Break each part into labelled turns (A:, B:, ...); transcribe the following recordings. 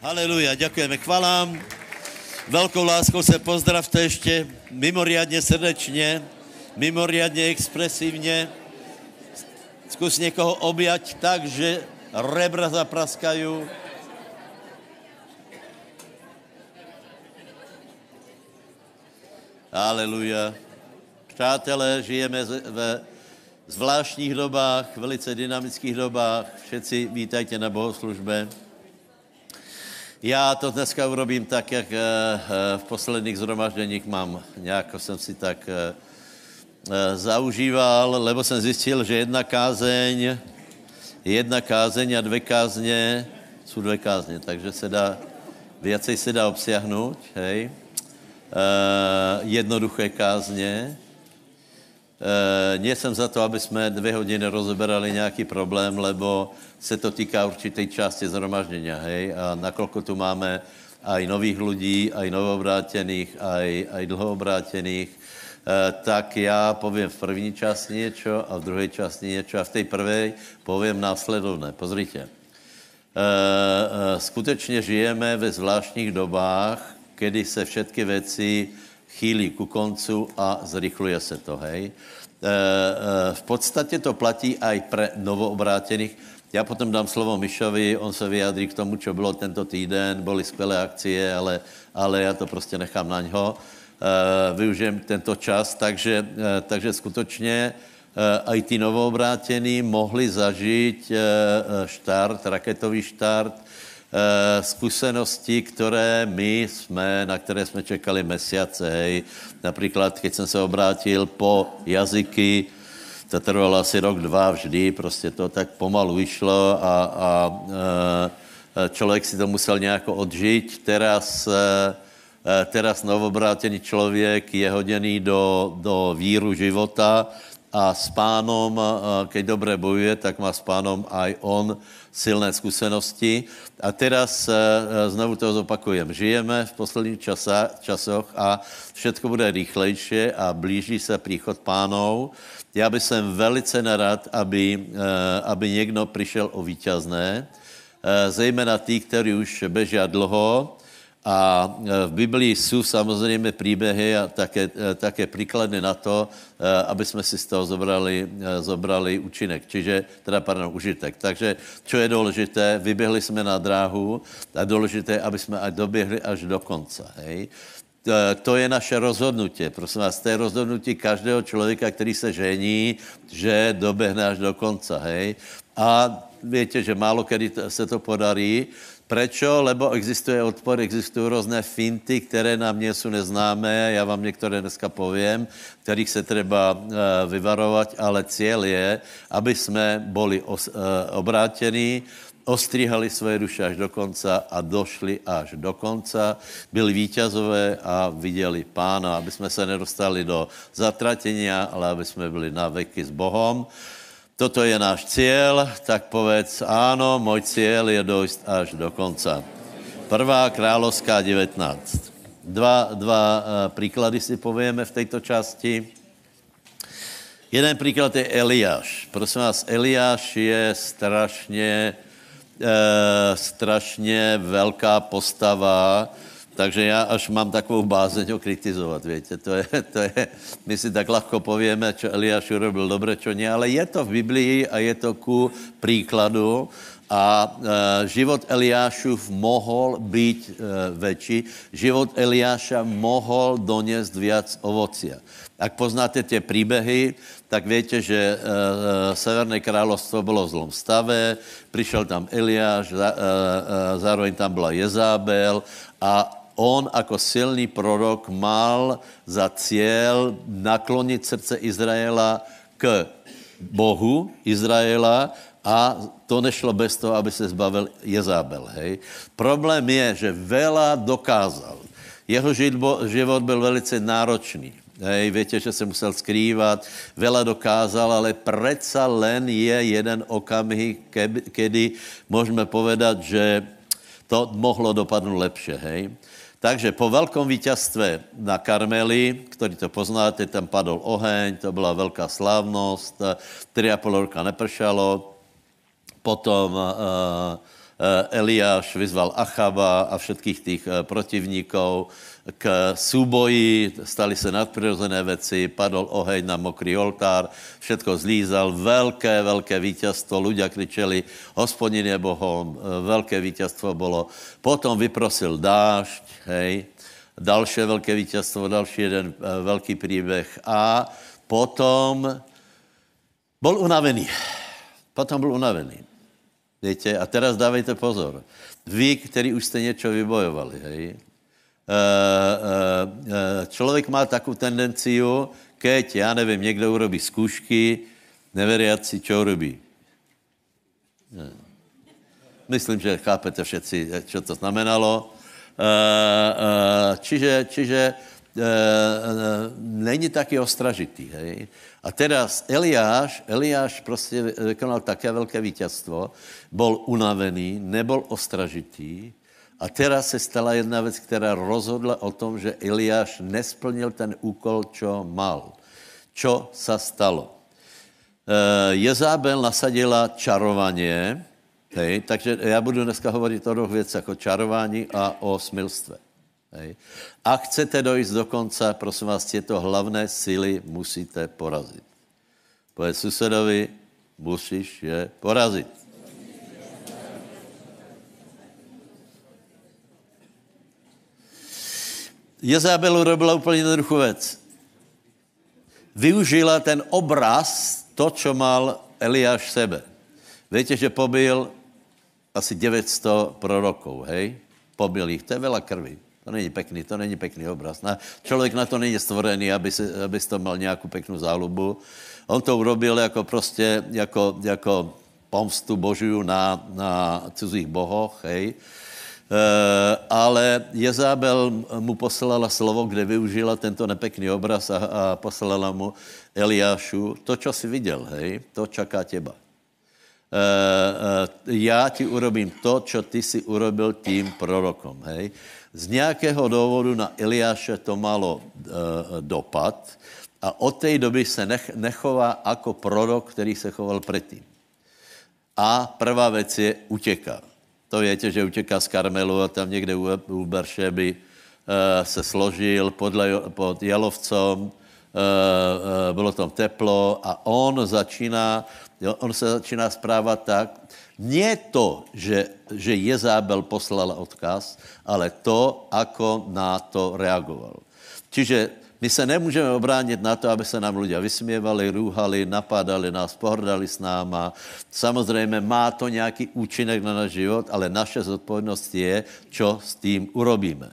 A: Haleluja, děkujeme, chvalám. Velkou láskou se pozdravte ještě mimoriadně srdečně, mimoriadně expresivně. Zkus někoho objať tak, že rebra zapraskají. Aleluja. Přátelé, žijeme ve zvláštních dobách, velice dynamických dobách. Všetci vítajte na bohoslužbe. Já to dneska urobím tak, jak eh, eh, v posledních zhromažděních mám. Nějak jsem si tak eh, zaužíval, lebo jsem zjistil, že jedna kázeň, jedna kázeň a dvě kázně jsou dvě kázně, takže se dá, věcej se dá obsiahnout, hej. Jednoduché kázně, E, nie jsem za to, aby jsme dvě hodiny rozeberali nějaký problém, lebo se to týká určité části zhromaždění, hej, a nakolko tu máme aj nových lidí, aj novobrátených, aj, aj dlhoobrátených, e, tak já povím v první části něco a v druhé části něco a v té prvé povím následovné. Pozrite. E, e, skutečně žijeme ve zvláštních dobách, kdy se všetky věci chýlí ku koncu a zrychluje se to, hej. E, e, v podstatě to platí aj pre novoobrátených. Já potom dám slovo Mišovi, on se vyjádří k tomu, co bylo tento týden, byly skvělé akcie, ale, ale já to prostě nechám na něho. E, využijem tento čas, takže, takže skutečně aj ty novoobrátení mohli zažít štart, raketový štart, zkušenosti, které my jsme, na které jsme čekali mesiace, hej. Například, když jsem se obrátil po jazyky, to trvalo asi rok, dva vždy, prostě to tak pomalu vyšlo a, a e, člověk si to musel nějak odžít. Teraz, e, teraz novobrátený člověk je hoděný do, do víru života a s pánom, keď dobře bojuje, tak má s pánom aj on silné zkušenosti. A teraz znovu to zopakujem. Žijeme v posledních časa, časoch a všetko bude rychlejší a blíží se příchod pánov. Já bych jsem velice nerad, aby, aby někdo přišel o vítězné, zejména tí, kteří už beží dlho, a e, v Biblii jsou samozřejmě příběhy a také, e, také příklady na to, e, aby jsme si z toho zobrali, zobrali účinek, čiže, teda pardon, užitek. Takže, co je důležité, vyběhli jsme na dráhu a důležité, aby jsme až doběhli až do konce. Hej? to je naše rozhodnutí. Prosím vás, to je rozhodnutí každého člověka, který se žení, že doběhne až do konce. Hej? A víte, že málo kdy se to podarí, Prečo? Lebo existuje odpor, existují různé finty, které nám jsou neznámé, já vám některé dneska povím, kterých se třeba uh, vyvarovat, ale cíl je, aby jsme byli uh, obrátení, ostříhali svoje duše až do konca a došli až do konca, byli vítězové a viděli pána, aby jsme se nedostali do zatratení, ale aby jsme byli na veky s Bohem toto je náš cíl, tak povedz, ano, můj cíl je dojít až do konca. Prvá královská 19. Dva, dva uh, příklady si povíme v této části. Jeden příklad je Eliáš. Prosím vás, Eliáš je strašně, uh, strašně velká postava, takže já až mám takovou bázeň ho kritizovat, víte, to je, to je, my si tak lahko povíme, čo Eliáš urobil dobře, čo ne, ale je to v Biblii a je to ku příkladu a e, život Eliášův mohl být e, větší, život Eliáša mohl donést víc ovocia. Ak poznáte tie příběhy, tak víte, že e, e, Severné královstvo bylo v zlom stave, přišel tam Eliáš, za, e, e, zároveň tam byla Jezábel a on jako silný prorok mal za cíl naklonit srdce Izraela k Bohu Izraela a to nešlo bez toho, aby se zbavil Jezábel. Hej. Problém je, že vela dokázal. Jeho život byl velice náročný. Hej, víte, že se musel skrývat, vela dokázal, ale preca len je jeden okamih, kedy můžeme povedat, že to mohlo dopadnout lepše. Hej. Takže po velkom vítězstve na Karmeli, který to poznáte, tam padl oheň, to byla velká slávnost, tři a půl roka nepršalo, potom uh, Eliáš vyzval Achaba a všetkých těch protivníkov k súboji, stali se nadprirozené věci, padl oheň na mokrý oltár, všetko zlízal, velké, velké vítězstvo, ľudia kričeli, hospodin je Bohom, velké vítězstvo bylo. Potom vyprosil dážď, hej, další velké vítězstvo, další jeden velký příběh a potom byl unavený. Potom byl unavený. Víte, a teraz dávejte pozor. Vy, kteří už jste něco vybojovali, hej, Eh, eh, eh, člověk má takovou tendenciu, keď, já nevím, někdo urobí zkušky, neveriaci, čo urobí? Myslím, že chápete všetci, co to znamenalo. Čiže, čiže není taky ostražitý. Hej? A teraz Eliáš, Eliáš prostě vykonal také velké vítězstvo, byl unavený, nebyl ostražitý, a teraz se stala jedna věc, která rozhodla o tom, že Eliáš nesplnil ten úkol, čo mal. Čo sa stalo? E, Jezábel nasadila čarovaně, hej, takže já budu dneska hovorit o dvou věcech, o čarování a o smilstve. Hej. A chcete dojít do konce, prosím vás, těto hlavné síly musíte porazit. Povedz susedovi, musíš je porazit. Jezabel urobila úplně jednoduchou věc. Využila ten obraz, to, co mal Eliáš sebe. Víte, že pobil asi 900 prorokov, hej? Pobil jich, to je vela krvi. To není pekný, to není pekný obraz. Na, člověk na to není stvorený, aby, si, aby to mal nějakou peknou zálubu. On to urobil jako prostě, jako, jako pomstu božiu na, na cizích bohoch, hej? Eh, ale Jezábel mu poslala slovo, kde využila tento nepekný obraz a, a poslala mu Eliášu, to, co si viděl, hej, to čaká těba. E, e, já ti urobím to, co ty si urobil tím prorokom, hej. Z nějakého důvodu na Eliáše to malo e, dopad a od té doby se nech, nechová jako prorok, který se choval předtím. A prvá věc je utěká. To víte, že utěká z Karmelu a tam někde u, u Beršeby se složil podle, pod Jalovcom, bylo tam teplo a on začíná, jo, on se začíná správat tak, nie to, že, že Jezábel poslala odkaz, ale to, ako na to reagoval. Čiže my se nemůžeme obránit na to, aby se nám lidé vysměvali, růhali, napádali nás, pohrdali s náma. Samozřejmě má to nějaký účinek na náš život, ale naše zodpovědnost je, co s tím urobíme.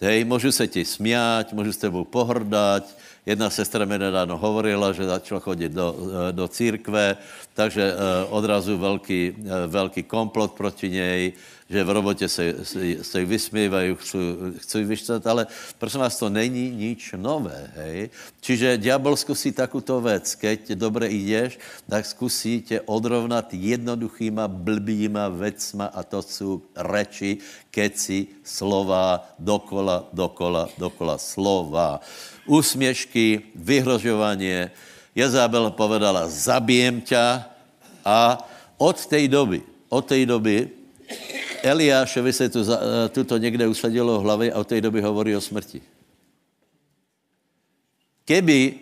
A: Hej, můžu se ti smiať, můžu s tebou pohrdať. Jedna sestra mi nedávno hovorila, že začala chodit do, do církve, takže eh, odrazu velký, eh, velký komplot proti něj že v robotě se, se, se vysmívají, chcou, chcou ale prosím vás, to není nič nové, hej. Čiže diabol zkusí takovou věc, keď dobře jdeš, tak zkusí tě odrovnat jednoduchýma, blbýma věcma a to jsou reči, keci, slova, dokola, dokola, dokola, slova. Úsměšky, vyhrožování. Jezabel povedala, zabijem tě a od té doby, od té doby Eliášovi se tu, eh, tuto někde usadilo v hlavě a od té doby hovorí o smrti. Keby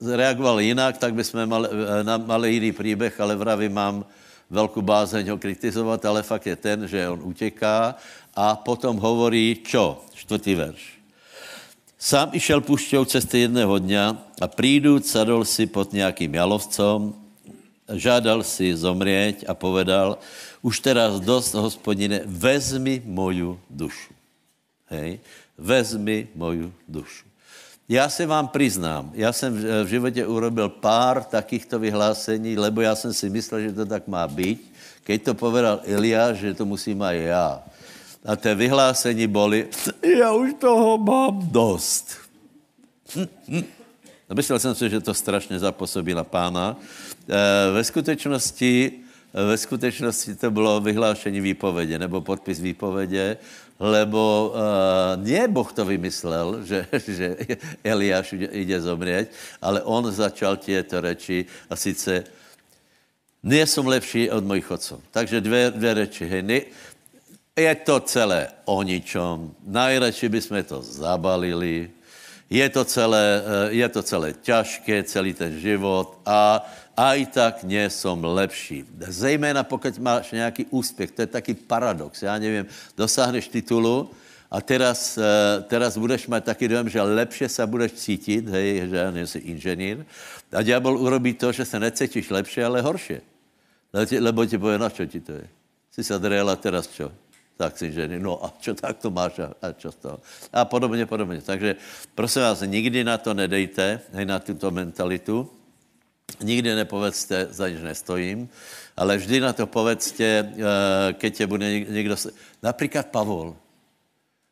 A: reagoval jinak, tak bychom mali, eh, mali jiný příběh, ale vraví mám velkou bázeň ho kritizovat, ale fakt je ten, že on utěká a potom hovorí čo? Čtvrtý verš. Sám išel pušťou cesty jedného dňa a prídu, sadol si pod nějakým jalovcom, žádal si zomrieť a povedal, už teraz dost, hospodine, vezmi moju dušu. Hej? Vezmi moju dušu. Já se vám přiznám, já jsem v životě urobil pár takýchto vyhlásení, lebo já jsem si myslel, že to tak má být. Keď to povedal Eliáš, že to musím aj já. A té vyhlásení boli, já už toho mám dost. Hm. Myslel jsem si, že to strašně zapůsobí na pána. E, ve skutečnosti ve skutečnosti to bylo vyhlášení výpovědě nebo podpis výpovědě, lebo uh, nie Boh to vymyslel, že, že Eliáš jde zomřít, ale on začal těto reči a sice Nie som lepší od mojich otcov. Takže dvě, dvě reči. Hej. Je to celé o ničom. Najradši bychom to zabalili. Je to celé, eh, je to celé ťažké, celý ten život a aj tak nie som lepší. Zejména pokud máš nějaký úspěch, to je taky paradox. Já nevím, dosáhneš titulu a teraz, eh, teraz budeš mít taky dojem, že lepše se budeš cítit, hej, že já nejsi inženýr. A diabol urobí to, že se necítíš lepše, ale horšie. Lebo ti povie, na čo ti to je? Si sa drela, teraz čo? Tak si ženy, no a čo tak to máš a, a čo toho. A podobně, podobně. Takže prosím vás, nikdy na to nedejte, hej, na tuto mentalitu. Nikdy nepovedzte, za nič nestojím, ale vždy na to povedzte, eh, keď tě bude někdo... Například Pavol.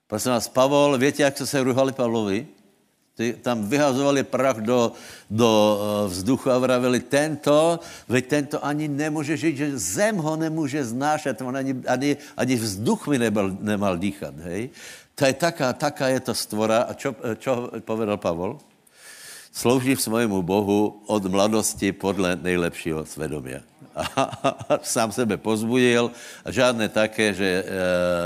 A: Prosím vás, Pavol, víte, jak se ruhali Pavlovi? Ty tam vyhazovali prach do, do eh, vzduchu a vravili, tento, veď tento ani nemůže žít, že zem ho nemůže znášet, on ani, ani, ani vzduch by nemal, nemal dýchat, hej. To je taká, taká je to stvora. A čo, čo povedal Pavol? Slouží svojmu Bohu od mladosti podle nejlepšího svědomia. A, a, a sám sebe pozbudil a žádné také, že e,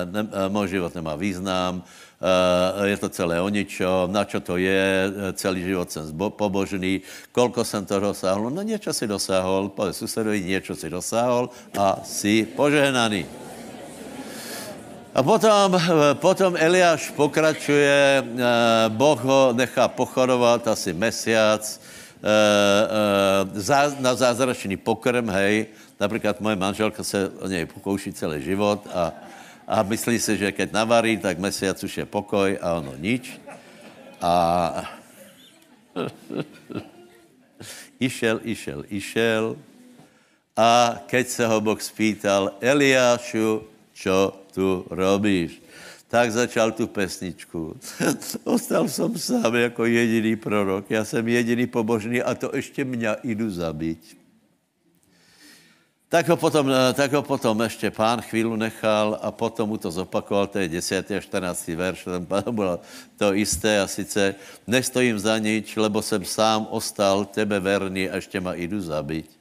A: ne, můj život nemá význam, Eh, je to celé o ničom, na čo to je, eh, celý život jsem pobožný, kolko jsem to dosáhl, no něco si dosáhl, povedz susedovi, něco si dosáhl a si požehnaný. A potom, eh, potom Eliáš pokračuje, Boh ho nechá pochodovat asi mesiac, na zázračný pokrm, hej, například moje manželka se o něj pokouší celý život a a myslí si, že keď navarí, tak mesiac už je pokoj a ono nič. A išel, išel, išel a keď se ho Boh spýtal, Eliášu, čo tu robíš? Tak začal tu pesničku. Ostal jsem sám jako jediný prorok. Já jsem jediný pobožný a to ještě mě jdu zabít. Tak ho, potom, eh, tak ho potom ještě pán chvíli nechal a potom mu to zopakoval, to je 10. a 14. verš, tam bylo to isté a sice nestojím za nič, lebo jsem sám ostal tebe verný a ještě ma jdu zabít.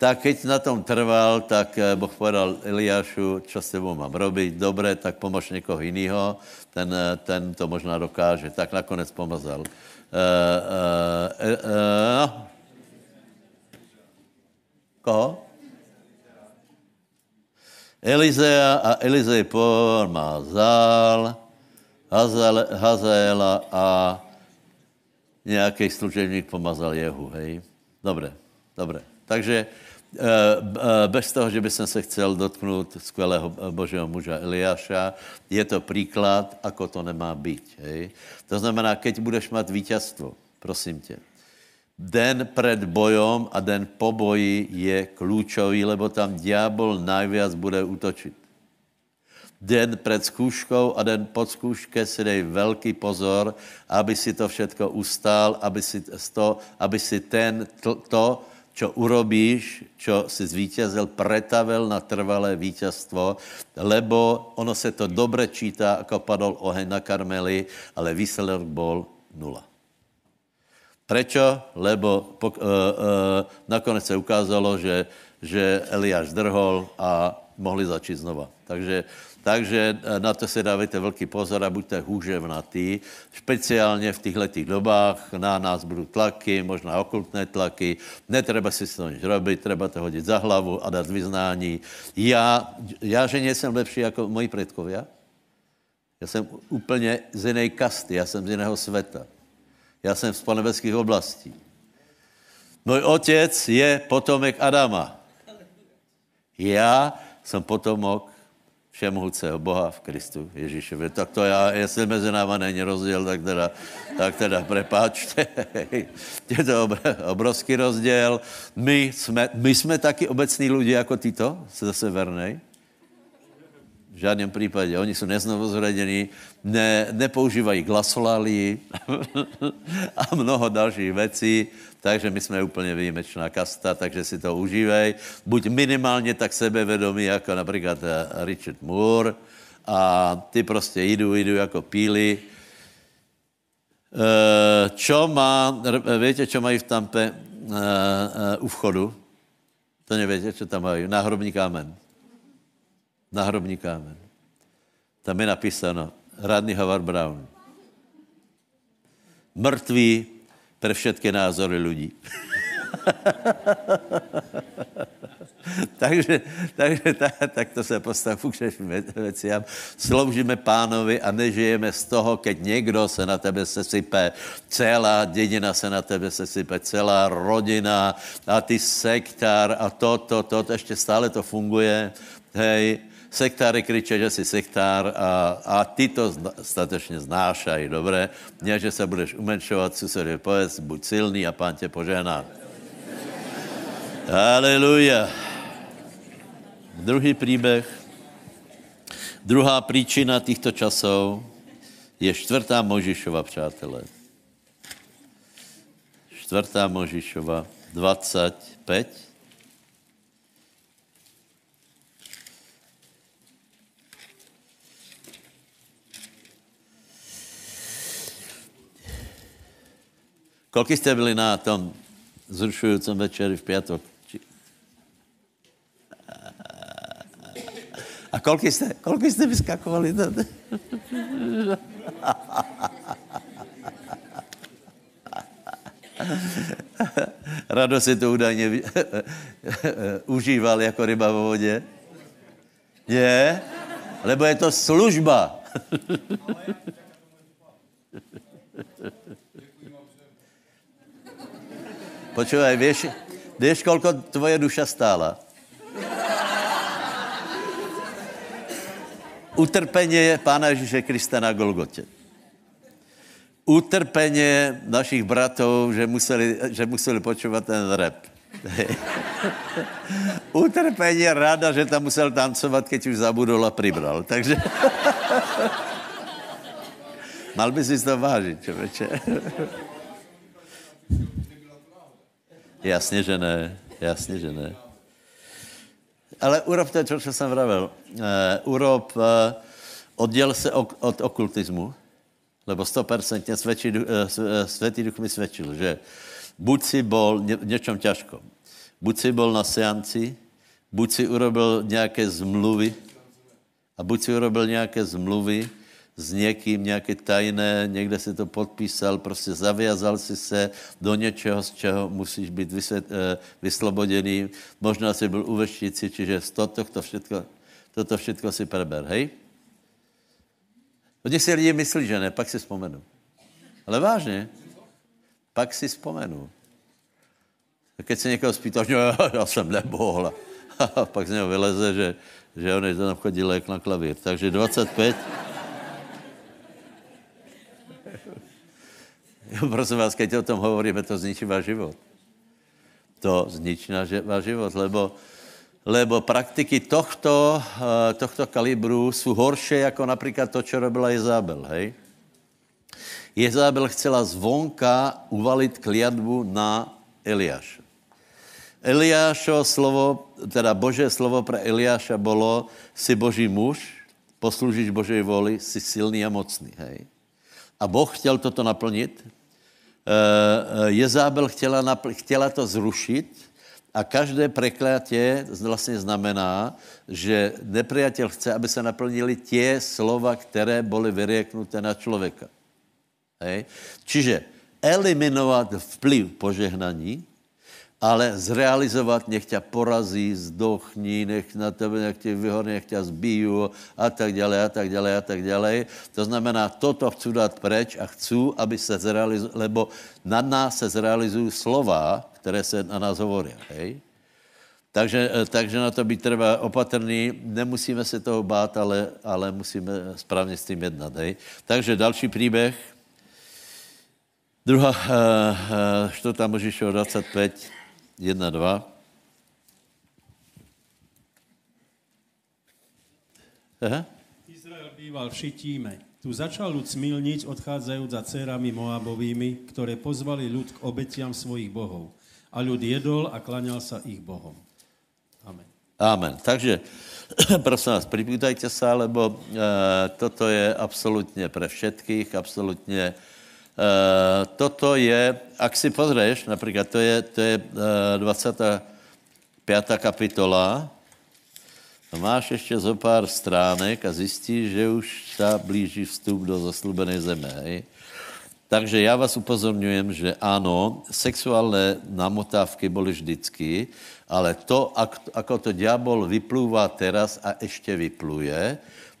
A: Tak keď na tom trval, tak eh, Boh povedal Eliášu, čo s tebou mám robiť, dobré, tak pomož někoho jiného, ten, eh, ten to možná dokáže. Tak nakonec pomazal. Uh, uh, uh, uh, koho? Elizea a Elizej pomazal Hazaela a nějaký služebník pomazal Jehu, hej. Dobré, dobré. Takže eh, eh, bez toho, že by jsem se chcel dotknout skvělého božího muža Eliáša, je to příklad, ako to nemá být. Hej? To znamená, keď budeš mít vítězstvo, prosím tě, den před bojom a den po boji je klíčový, lebo tam diabol najviac bude útočit. Den před zkouškou a den po zkouške si dej velký pozor, aby si to všetko ustál, aby si, to, aby si ten, to, to čo urobíš, čo si zvítězil, pretavil na trvalé vítězstvo, lebo ono se to dobře čítá, jako padl oheň na Karmeli, ale výsledek byl nula. Prečo? Lebo pok, uh, uh, nakonec se ukázalo, že, že Eliáš drhol a mohli začít znova. Takže, takže na to se dávajte velký pozor a buďte hůževnatý. Speciálně v těchto dobách na nás budou tlaky, možná okultné tlaky. Netreba si to nic robit, treba to hodit za hlavu a dát vyznání. Já, já že nejsem lepší jako moji předkovia. Já jsem úplně z jiné kasty, já jsem z jiného světa. Já jsem z ponebeských oblastí. Můj otec je potomek Adama. Já jsem potomok všemohoucího Boha v Kristu Ježíšovi. Tak to já, jestli mezi náma není rozdíl, tak teda, tak teda prepáčte. je to obrovský rozdíl. My jsme, my jsme taky obecní lidi jako tyto, se zase vernej. V žádném případě. Oni jsou neznovuzrodení, ne, nepoužívají glasolálii a mnoho dalších věcí, takže my jsme úplně výjimečná kasta, takže si to užívej. Buď minimálně tak sebevědomý, jako například eh, Richard Moore, a ty prostě jdu, jdu jako píly. Eh, čo má, víte, čo mají v Tampe uh, u vchodu? To nevíte, co tam mají? Náhrobní kámen. Náhrobní kámen. Tam je napsáno Radný Howard Brown. Mrtvý pre všetky názory lidí. takže, takže tak, tak to se postavu k věciam. Sloužíme pánovi a nežijeme z toho, keď někdo se na tebe sesype, celá dědina se na tebe sesype, celá rodina a ty sektár a to, to, to, to ještě stále to funguje. Hej, sektáry kriče, že jsi sektár a, a ty to statečně znášají, dobré? Ne, že se budeš umenšovat, susedě povedz, buď silný a pán tě požená. Aleluja. Druhý příběh, druhá příčina těchto časů je čtvrtá Možišova, přátelé. Čtvrtá Možišova, 25. Kolik jste byli na tom zrušujícím večeri v pátek? A kolik jste, kolik jste vyskakovali? Rado si to údajně užíval jako ryba v vodě. Je? Lebo je to služba. Počúvaj, víš, víš, kolko tvoje duša stála? Utrpenie Pána Ježíše Krista na Golgotě. Utrpenie našich bratov, že museli, že museli počúvat ten rap. Utrpení ráda, že tam musel tancovat, keď už zabudol a pribral. Takže... Mal by si to vážit, člověče. Jasně, že ne. Jasně, že ne. Ale urob to, co jsem vravel. Uh, urob, uh, odděl se ok, od okultismu, lebo 100% svědčí, uh, světý duch mi svědčil, že buď si bol v něčem ťažkom, buď si bol na seanci, buď si urobil nějaké zmluvy, a buď si urobil nějaké zmluvy, s někým nějaké tajné, někde si to podpísal, prostě zaviazal si se do něčeho, z čeho musíš být vysvět, eh, vysloboděný. Možná si byl u veštici, čiže z toto, to všetko, toto všetko si preber, hej? Hodně si lidi myslí, že ne, pak si vzpomenu. Ale vážně, pak si vzpomenu. A keď se někoho spýtáš, no, já jsem nebohla. A pak z něho vyleze, že, že on je tam chodí lék na klavír. Takže 25. Jo, prosím vás, keď o tom hovoríme, to zničí váš život. To zničí váš život, lebo, lebo praktiky tohto, eh, tohto kalibru jsou horší jako například to, co robila Jezábel, hej? Jezábel chcela zvonka uvalit kliatbu na Eliáša. Eliášo slovo, teda Bože slovo pro Eliáša bylo, si Boží muž, poslužíš Božej voli, si silný a mocný, hej? A Boh chtěl toto naplnit, Jezábel chtěla, chtěla to zrušit a každé prekliatie vlastně znamená, že nepriateľ chce, aby se naplnili tie slova, které byly vyrieknuté na člověka. Hej? Čiže eliminovat vplyv požehnaní, ale zrealizovat, nech tě porazí, zdochní, nech na tebe, nech tě vyhodne, nech tě zbiju a tak dále, a tak dále, a tak dále. To znamená, toto chci dát preč a chci, aby se zrealizoval, lebo nad nás se zrealizují slova, které se na nás hovorí. Hej? Takže, eh, takže na to být třeba opatrný, nemusíme se toho bát, ale, ale musíme správně s tím jednat. Hej? Takže další příběh. Druhá, uh, uh, čtvrtá Možišova 25. Jedna, dva.
B: Aha. Izrael býval v Šitíme. Tu začal ľud smilniť, odchádzajúc za dcerami Moabovými, ktoré pozvali ľud k obetiam svojich bohov. A ľud jedol a klaňal sa ich bohom. Amen.
A: Amen. Takže, prosím vás, pripýtajte sa, lebo uh, toto je absolutně pre všetkých, absolutně toto je, ak si pozrieš, například, to je, to je uh, 25. 5. kapitola, máš ještě zo pár stránek a zjistíš, že už ta blíží vstup do zaslubené zeme. Hej? Takže já vás upozorňujem, že ano, sexuálné namotávky byly vždycky, ale to, ako to diabol vyplúva teraz a ještě vypluje,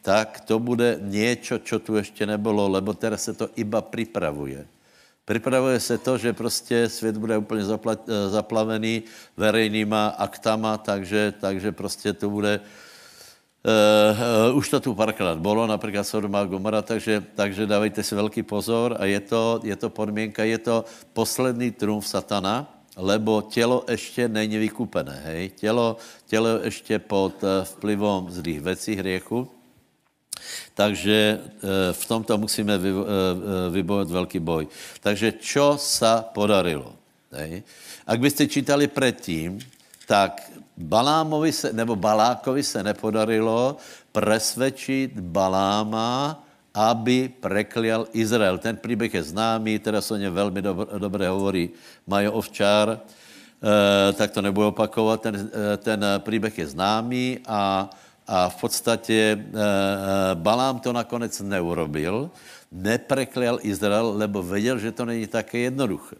A: tak to bude něco, čo tu ještě nebylo, lebo teraz se to iba připravuje. Připravuje se to, že prostě svět bude úplně zaplavený verejnýma aktama, takže, takže prostě to bude, Uh, uh, už to tu párkrát bylo, například Sodoma Gomora, takže, takže dávejte si velký pozor a je to, je to podmínka, je to poslední trumf satana, lebo tělo ještě není vykupené, hej? Tělo, tělo ještě pod vplyvom zlých věcí, hriechu. Takže v tomto musíme vy, vybojovat velký boj. Takže čo sa podarilo? Hej? Ak byste čítali předtím, tak Balámovi se, nebo Balákovi se nepodarilo presvědčit Baláma, aby preklial Izrael. Ten příběh je známý, teda se o něm velmi dobře, dobře hovorí Majo Ovčár, e, tak to nebudu opakovat. Ten, e, ten příběh je známý a, a v podstatě e, Balám to nakonec neurobil, nepreklial Izrael, lebo věděl, že to není také jednoduché.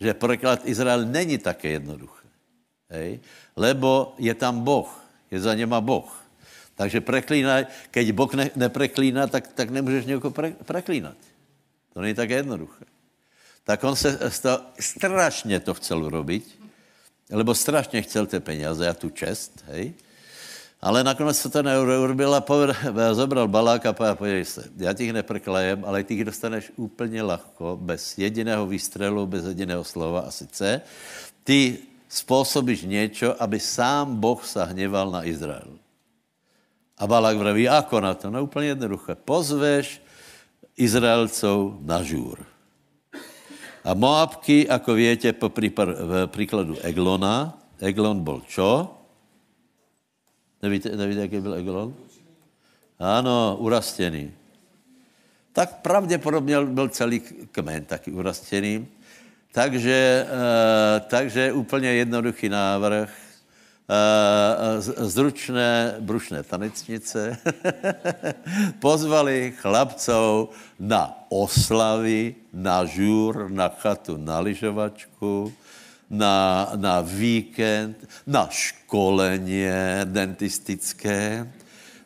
A: Že preklat Izrael není také jednoduché. Hej? Lebo je tam Boh, je za něma Boh. Takže preklínaj, keď Boh ne, nepreklíná, tak, tak nemůžeš někoho pre, preklínat. To není tak jednoduché. Tak on se sta, strašně to chcel urobiť, lebo strašně chcel ty peníze a tu čest, hej? Ale nakonec se to neurobil a zobral balák a povedal, podívej se, já těch nepreklajem, ale ty dostaneš úplně lahko, bez jediného výstřelu, bez jediného slova a sice ty způsobíš něco, aby sám Boh sa hněval na Izrael. A Balák vraví, ako na to? No úplně jednoduché. Pozveš Izraelcov na žůr. A Moabky, ako viete, po příkladu Eglona, Eglon byl čo? Nevíte, nevíte, jaký byl Eglon? Ano, urastěný. Tak pravděpodobně byl celý kmen taky urastěný. Takže, uh, takže úplně jednoduchý návrh. Uh, zručné brušné tanečnice pozvali chlapcov na oslavy, na žůr, na chatu, na lyžovačku, na, na víkend, na školeně dentistické,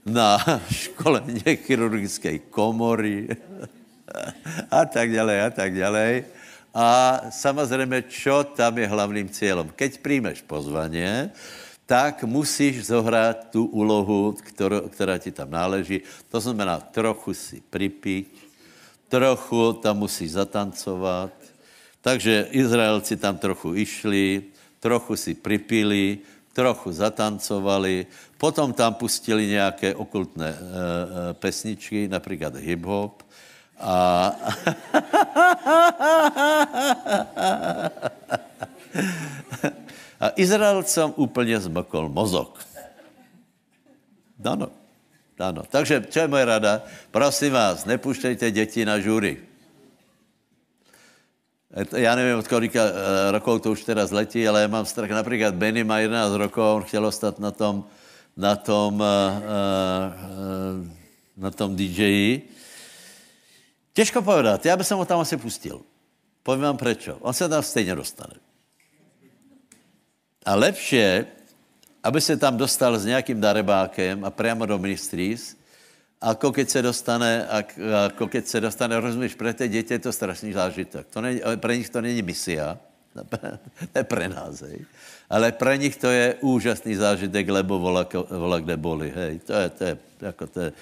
A: na školeně chirurgické komory a tak dále, a tak dále. A samozřejmě, čo tam je hlavním cílem? Keď přijmeš pozvaně, tak musíš zohrát tu úlohu, kterou, která ti tam náleží. To znamená, trochu si připít, trochu tam musíš zatancovat. Takže Izraelci tam trochu išli, trochu si připili, trochu zatancovali, potom tam pustili nějaké okultné e, pesničky, například hip-hop, a, a Izraelcom úplně zmokl mozok. Ano. Ano. Takže, čo je moje rada? Prosím vás, nepuštějte děti na žury. Já nevím, od kolika uh, rokov to už teda zletí, ale já mám strach. Například Benny má 11 rokov, on chtěl ostat na tom, na tom, uh, na tom DJi Těžko povedat, já bych se ho tam asi pustil. Povím vám prečo. On se tam stejně dostane. A lepší aby se tam dostal s nějakým darebákem a přímo do ministrís, ako keď se dostane, ako keď se dostane, rozumíš, pro ty děti je to strašný zážitek. To není, pro nich to není misia, ne pre nás, hej. Ale pro nich to je úžasný zážitek, lebo vola, vola kde boli, hej. To je, to je, jako to je,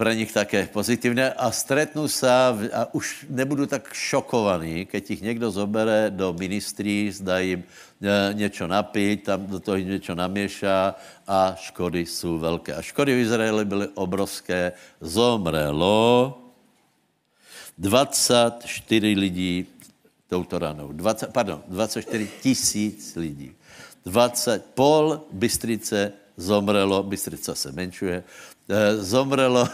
A: pro nich také pozitivné a stretnu se a už nebudu tak šokovaný, keď jich někdo zobere do ministrí, dá jim e, něco napít, tam do toho něco naměšá a škody jsou velké. A škody v Izraeli byly obrovské. Zomrelo 24 lidí touto ranou. 20, pardon, 24 tisíc lidí. 20, pol Bystrice zomrelo, Bystrica se menšuje, zomrelo,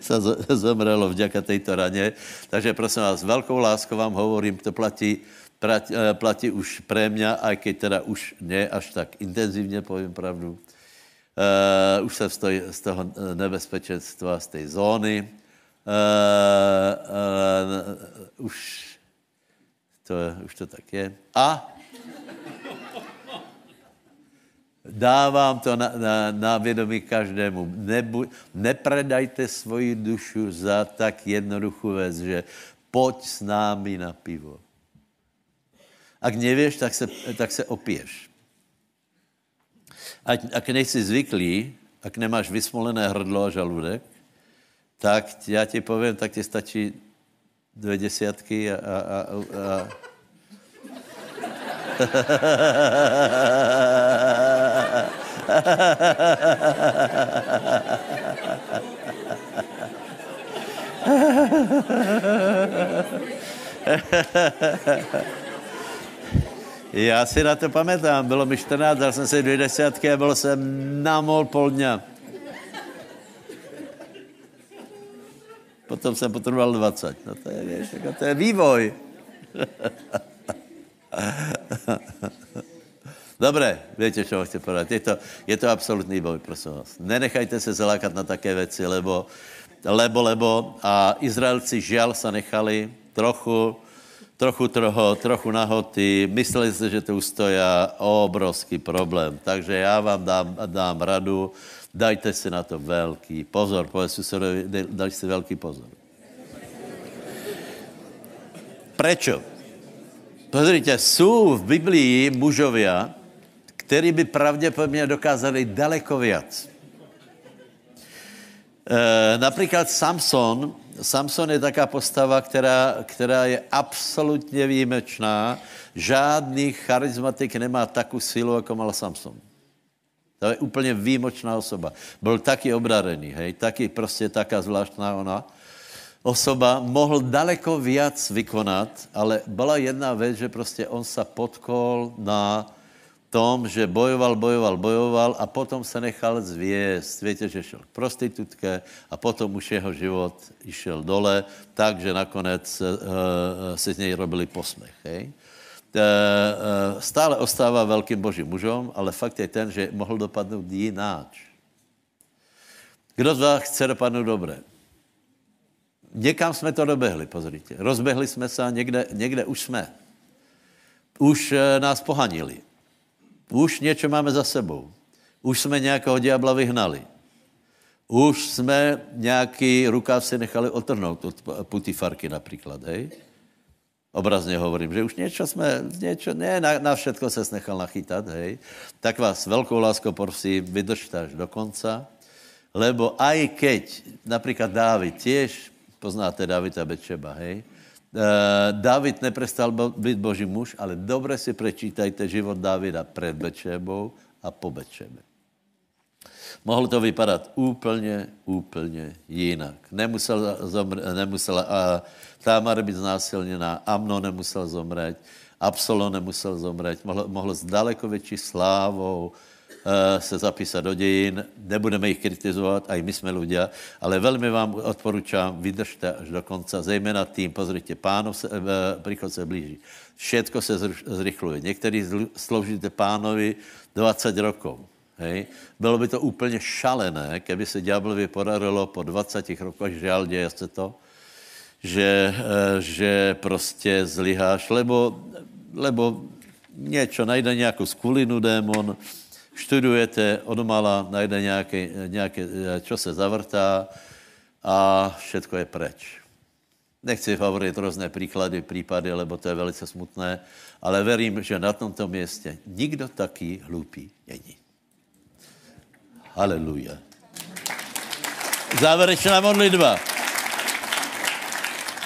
A: sa zomrelo vďaka tejto raně. Takže prosím vás, velkou láskou vám hovorím, to platí, platí, eh, platí už pre mňa, aj keď teda už ne až tak intenzívne, poviem pravdu. Uh, už jsem stoj, z toho nebezpečenstva, z té zóny. Uh, uh, už, to, už to tak je. A dávám to na, na, na vědomí každému. Nebu, nepredajte svoji dušu za tak jednoduchou věc, že pojď s námi na pivo. Ak nevíš, tak se, tak se opiješ. Ať, ak nejsi zvyklý, ak nemáš vysmolené hrdlo a žaludek, tak já ti povím, tak ti stačí dvě desiatky a, a, a, a Já si na to pamatám, bylo mi 14, dal jsem si dvě desítky a byl jsem namol pol dňa. Potom jsem potřeboval 20. No to je, víš, jako to je vývoj. Dobré, víte, čo chci povedat. Je to, je to absolutní boj, prosím vás. Nenechajte se zalákat na také věci, lebo, lebo, lebo a Izraelci žial se nechali trochu, trochu, trochu, trochu nahoty. Mysleli si, že to ustoja obrovský problém. Takže já vám dám, dám radu, dajte si na to velký pozor. Povedz susedovi, daj si velký pozor. Prečo? Pozrite, jsou v Biblii mužovia, který by pravděpodobně dokázali daleko viac. E, například Samson, Samson je taká postava, která, která je absolutně výjimečná. Žádný charizmatik nemá takovou silu, jako mal Samson. To je úplně výjimečná osoba. Byl taky obrarený, hej, taky prostě taká zvláštná ona osoba mohl daleko viac vykonat, ale byla jedna věc, že prostě on se potkol na tom, že bojoval, bojoval, bojoval a potom se nechal zvěst. Víte, že šel k prostitutke a potom už jeho život išel dole, takže nakonec uh, se z něj robili posmech. Hej? Uh, stále ostává velkým božím mužem, ale fakt je ten, že mohl dopadnout jináč. Kdo z vás chce dopadnout dobré? Někam jsme to dobehli, pozrite. Rozbehli jsme se a někde, někde už jsme. Už e, nás pohanili. Už něco máme za sebou. Už jsme nějakého diabla vyhnali. Už jsme nějaký rukáv si nechali otrhnout od putifarky například, hej? Obrazně hovorím, že už něco jsme, něco, ne, na, na všetko se nechal nachytat, hej? Tak vás velkou láskou prosím, vydržte až do konca, lebo aj keď například Dávid těž Poznáte Davida Bečeba, hej? Uh, David neprestal být boží muž, ale dobře si prečítajte život Davida před Bečebou a po Bečebe. Mohlo to vypadat úplně, úplně jinak. Nemusel, zomře, nemusel a Tamar být znásilněná, Amno nemusel zomřít, Absolon nemusel zomřít, mohlo, mohlo s daleko větší slávou, Eh, se zapísat do dějin, nebudeme jich kritizovat, a i my jsme lidé, ale velmi vám odporučám, vydržte až do konce, zejména tým, pozrite, pánov se, příchod se blíží. Všetko se zrychluje. Někteří sloužíte pánovi 20 rokov. Hej. Bylo by to úplně šalené, keby se ďáblovi podarilo po 20 rokoch, žal, děje se to, že, e, že prostě zlyháš, lebo, lebo něco, najde nějakou skulinu démon, študujete, odmala najde nějaké, nějaké, čo se zavrtá a všetko je preč. Nechci hovorit různé příklady, případy, lebo to je velice smutné, ale verím, že na tomto městě nikdo taký hlupý není. Haleluja. Závěrečná modlitba.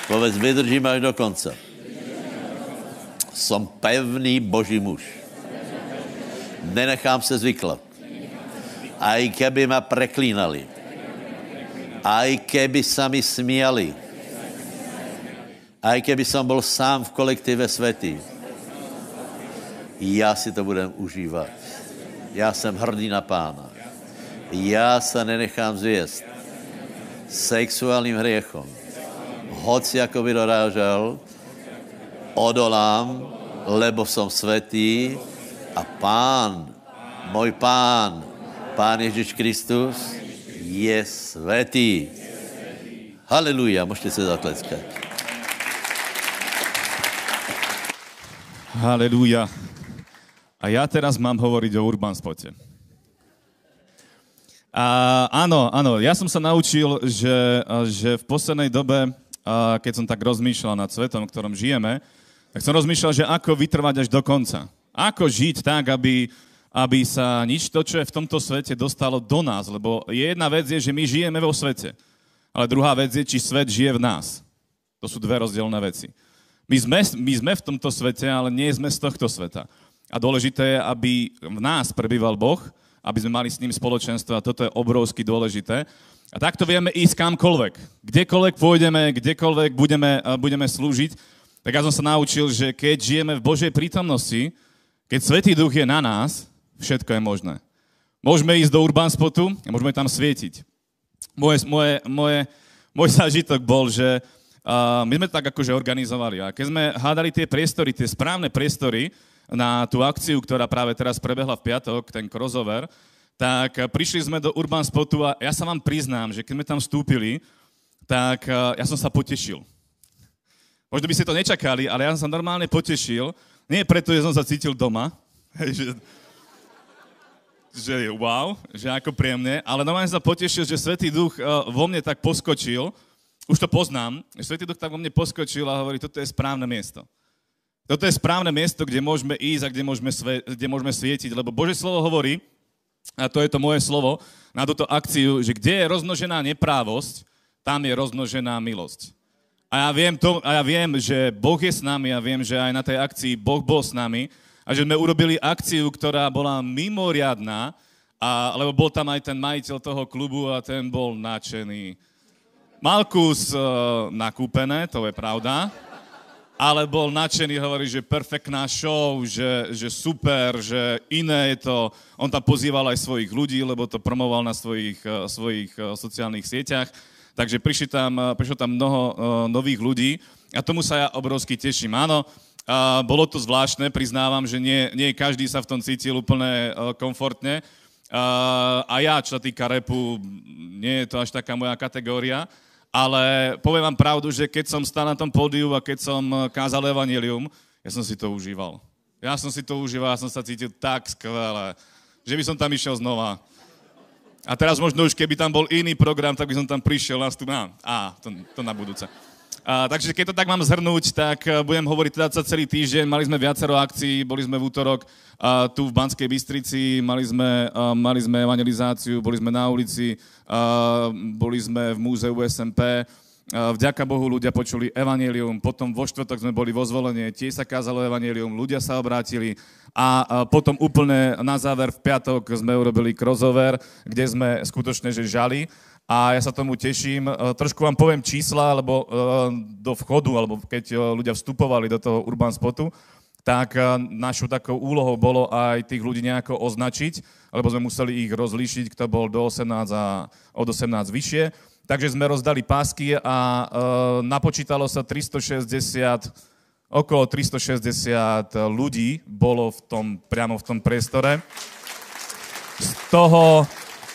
A: Povedz, vydržím až do konce. Jsem pevný boží muž nenechám se zvyklat. A i keby ma preklínali. A i keby sa mi smiali. A i keby som byl sám v kolektive světý. Já si to budem užívat. Já jsem hrdý na pána. Já se nenechám zvěst sexuálním hriechom. Hoci jako by dorážel, odolám lebo som svetý a pán, môj pán, pán Ježiš Kristus je svetý. Haleluja, môžete sa zatleskať.
C: Halelúja. A ja teraz mám hovoriť o Urban Spote. A áno, áno, ja som sa naučil, že, že v poslednej dobe, keď som tak rozmýšľal nad svetom, v ktorom žijeme, tak som rozmýšľal, že ako vytrvať až do konca. Ako žiť tak, aby, aby sa nič to, čo je v tomto svete, dostalo do nás. Lebo jedna vec je, že my žijeme vo svete. Ale druhá vec je, či svet žije v nás. To sú dve rozdielne veci. My sme, my sme v tomto svete, ale nie sme z tohto sveta. A dôležité je, aby v nás prebýval Boh, aby sme mali s ním spoločenstvo a toto je obrovsky dôležité. A takto vieme ísť kamkoľvek. Kdekoľvek pôjdeme, kdekoľvek budeme, budeme slúžiť, tak ja som sa naučil, že keď žijeme v Božej prítomnosti, keď Svetý Duch je na nás, všetko je možné. Môžeme ísť do Urban Spotu a môžeme tam svietiť. Moje, moje, moje, môj zážitok bol, že uh, my sme tak akože organizovali a keď sme hádali tie priestory, tie správne priestory, na tú akciu, ktorá práve teraz prebehla v piatok, ten crossover, tak prišli sme do Urban Spotu a ja sa vám priznám, že keď sme tam vstúpili, tak ja som sa potešil. Možno by ste to nečakali, ale ja som sa normálne potešil. Nie preto, že som sa cítil doma, že, že wow, že ako príjemne, ale normálne sa potešil, že Svetý Duch vo mne tak poskočil, už to poznám, Svetý Duch tak vo mne poskočil a hovorí, toto je správne miesto. Toto je správne miesto, kde môžeme ísť a kde môžeme, sve, kde môžeme svietiť, lebo Bože slovo hovorí, a to je to moje slovo, na túto akciu, že kde je rozmnožená neprávosť, tam je rozmnožená milosť. A ja, viem to, a ja viem, že Boh je s nami a viem, že aj na tej akcii Boh bol s nami a že sme urobili akciu, ktorá bola mimoriadná, a, lebo bol tam aj ten majiteľ toho klubu a ten bol nadšený. Malkus uh, nakúpené, to je pravda ale bol nadšený, hovorí, že perfektná show, že, že super, že iné je to. On tam pozýval aj svojich ľudí, lebo to promoval na svojich, eh, svojich eh, sociálnych sieťach. Takže prišli tam, eh, prišlo tam mnoho uh, nových ľudí a tomu sa ja obrovsky teším. Áno, uh, bolo to zvláštne, priznávam, že nie, nie každý sa v tom cítil úplne uh, komfortne. Uh, a ja, čo sa týka repu, nie je to až taká moja kategória, ale poviem vám pravdu, že keď som stal na tom pódiu a keď som eh, kázal evanilium, ja som si to užíval. Ja som si to užíval, ja som sa cítil tak skvelé, že by som tam išiel znova. A teraz možno už, keby tam bol iný program, tak by som tam prišiel na stup. Á, to, to na budúce. A, takže keď to tak mám zhrnúť, tak eh, budem hovoriť teda celý týždeň. Mali sme viacero akcií, boli sme v útorok a, tu v Banskej Bystrici, mali sme, a, mali sme evangelizáciu, boli sme na ulici, boli sme v múzeu SMP, vďaka Bohu ľudia počuli evanelium, potom vo štvrtok sme boli vo zvolenie, tiež sa kázalo evanelium, ľudia sa obrátili a potom úplne na záver v piatok sme urobili crossover, kde sme skutočne že žali a ja sa tomu teším. Trošku vám poviem čísla, lebo do vchodu, alebo keď ľudia vstupovali do toho Urban Spotu, tak našou takou úlohou bolo aj tých ľudí nejako označiť, lebo sme museli ich rozlíšiť, kto bol do 18 a od 18 vyššie. Takže sme rozdali pásky a e, napočítalo sa 360, okolo 360 ľudí bolo v tom, priamo v tom priestore. Z toho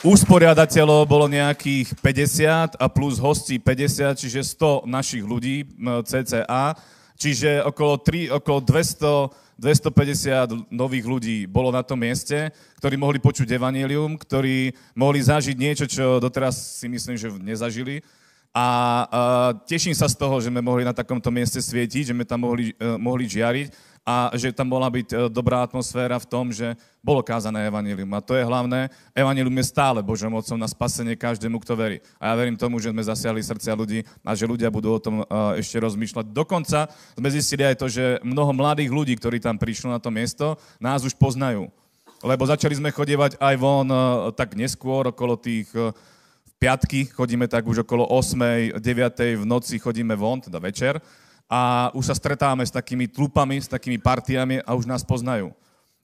C: usporiadateľov bolo nejakých 50 a plus hostí 50, čiže 100 našich ľudí CCA Čiže okolo, 3, okolo 200, 250 nových ľudí bolo na tom mieste, ktorí mohli počuť evanílium, ktorí mohli zažiť niečo, čo doteraz si myslím, že nezažili. A uh, teším sa z toho, že sme mohli na takomto mieste svietiť, že sme tam mohli, uh, mohli žiariť a že tam mohla byť e, dobrá atmosféra v tom, že bolo kázané evanilium. A to je hlavné. Evanilium je stále Božou mocou na spasenie každému, kto verí. A ja verím tomu, že sme zasiahli srdcia ľudí a že ľudia budú o tom e, ešte rozmýšľať. Dokonca sme zistili aj to, že mnoho mladých ľudí, ktorí tam prišli na to miesto, nás už poznajú. Lebo začali sme chodievať aj von e, tak neskôr, okolo tých piatky, chodíme tak už okolo 8. 9. v noci chodíme von, teda večer a už sa stretávame s takými tlupami, s takými partiami a už nás poznajú.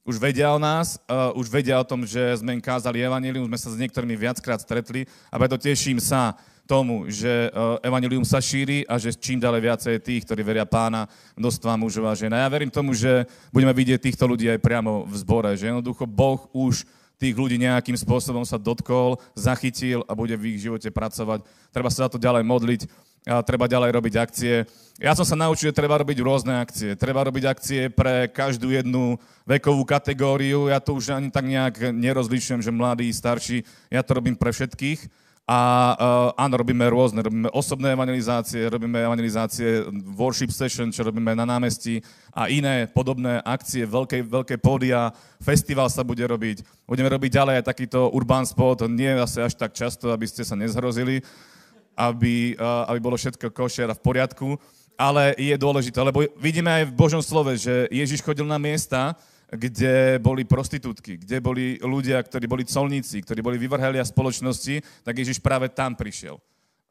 C: už vedia o nás, uh, už vedia o tom, že sme im kázali evanilium, sme sa s niektorými viackrát stretli a preto teším sa tomu, že uh, evanilium sa šíri a že čím ďalej viacej tých, ktorí veria pána, dostáva mužov a žena. Ja verím tomu, že budeme vidieť týchto ľudí aj priamo v zbore, že jednoducho Boh už tých ľudí nejakým spôsobom sa dotkol, zachytil a bude v ich živote pracovať. Treba sa za to ďalej modliť a treba ďalej robiť akcie. Ja som sa naučil, že treba robiť rôzne akcie. Treba robiť akcie pre každú jednu vekovú kategóriu. Ja to už ani tak nejak nerozlišujem, že mladí, starší. Ja to robím pre všetkých a uh, áno, robíme rôzne, robíme osobné evangelizácie, robíme evangelizácie worship session, čo robíme na námestí a iné podobné akcie, veľké, veľké pódia, festival sa bude robiť. Budeme robiť ďalej aj takýto urban spot, nie asi až tak často, aby ste sa nezhrozili, aby, uh, aby bolo všetko košer a v poriadku, ale je dôležité, lebo vidíme aj v Božom slove, že Ježiš chodil na miesta, kde boli prostitútky, kde boli ľudia, ktorí boli colníci, ktorí boli vyvrhelia spoločnosti, tak Ježiš práve tam prišiel.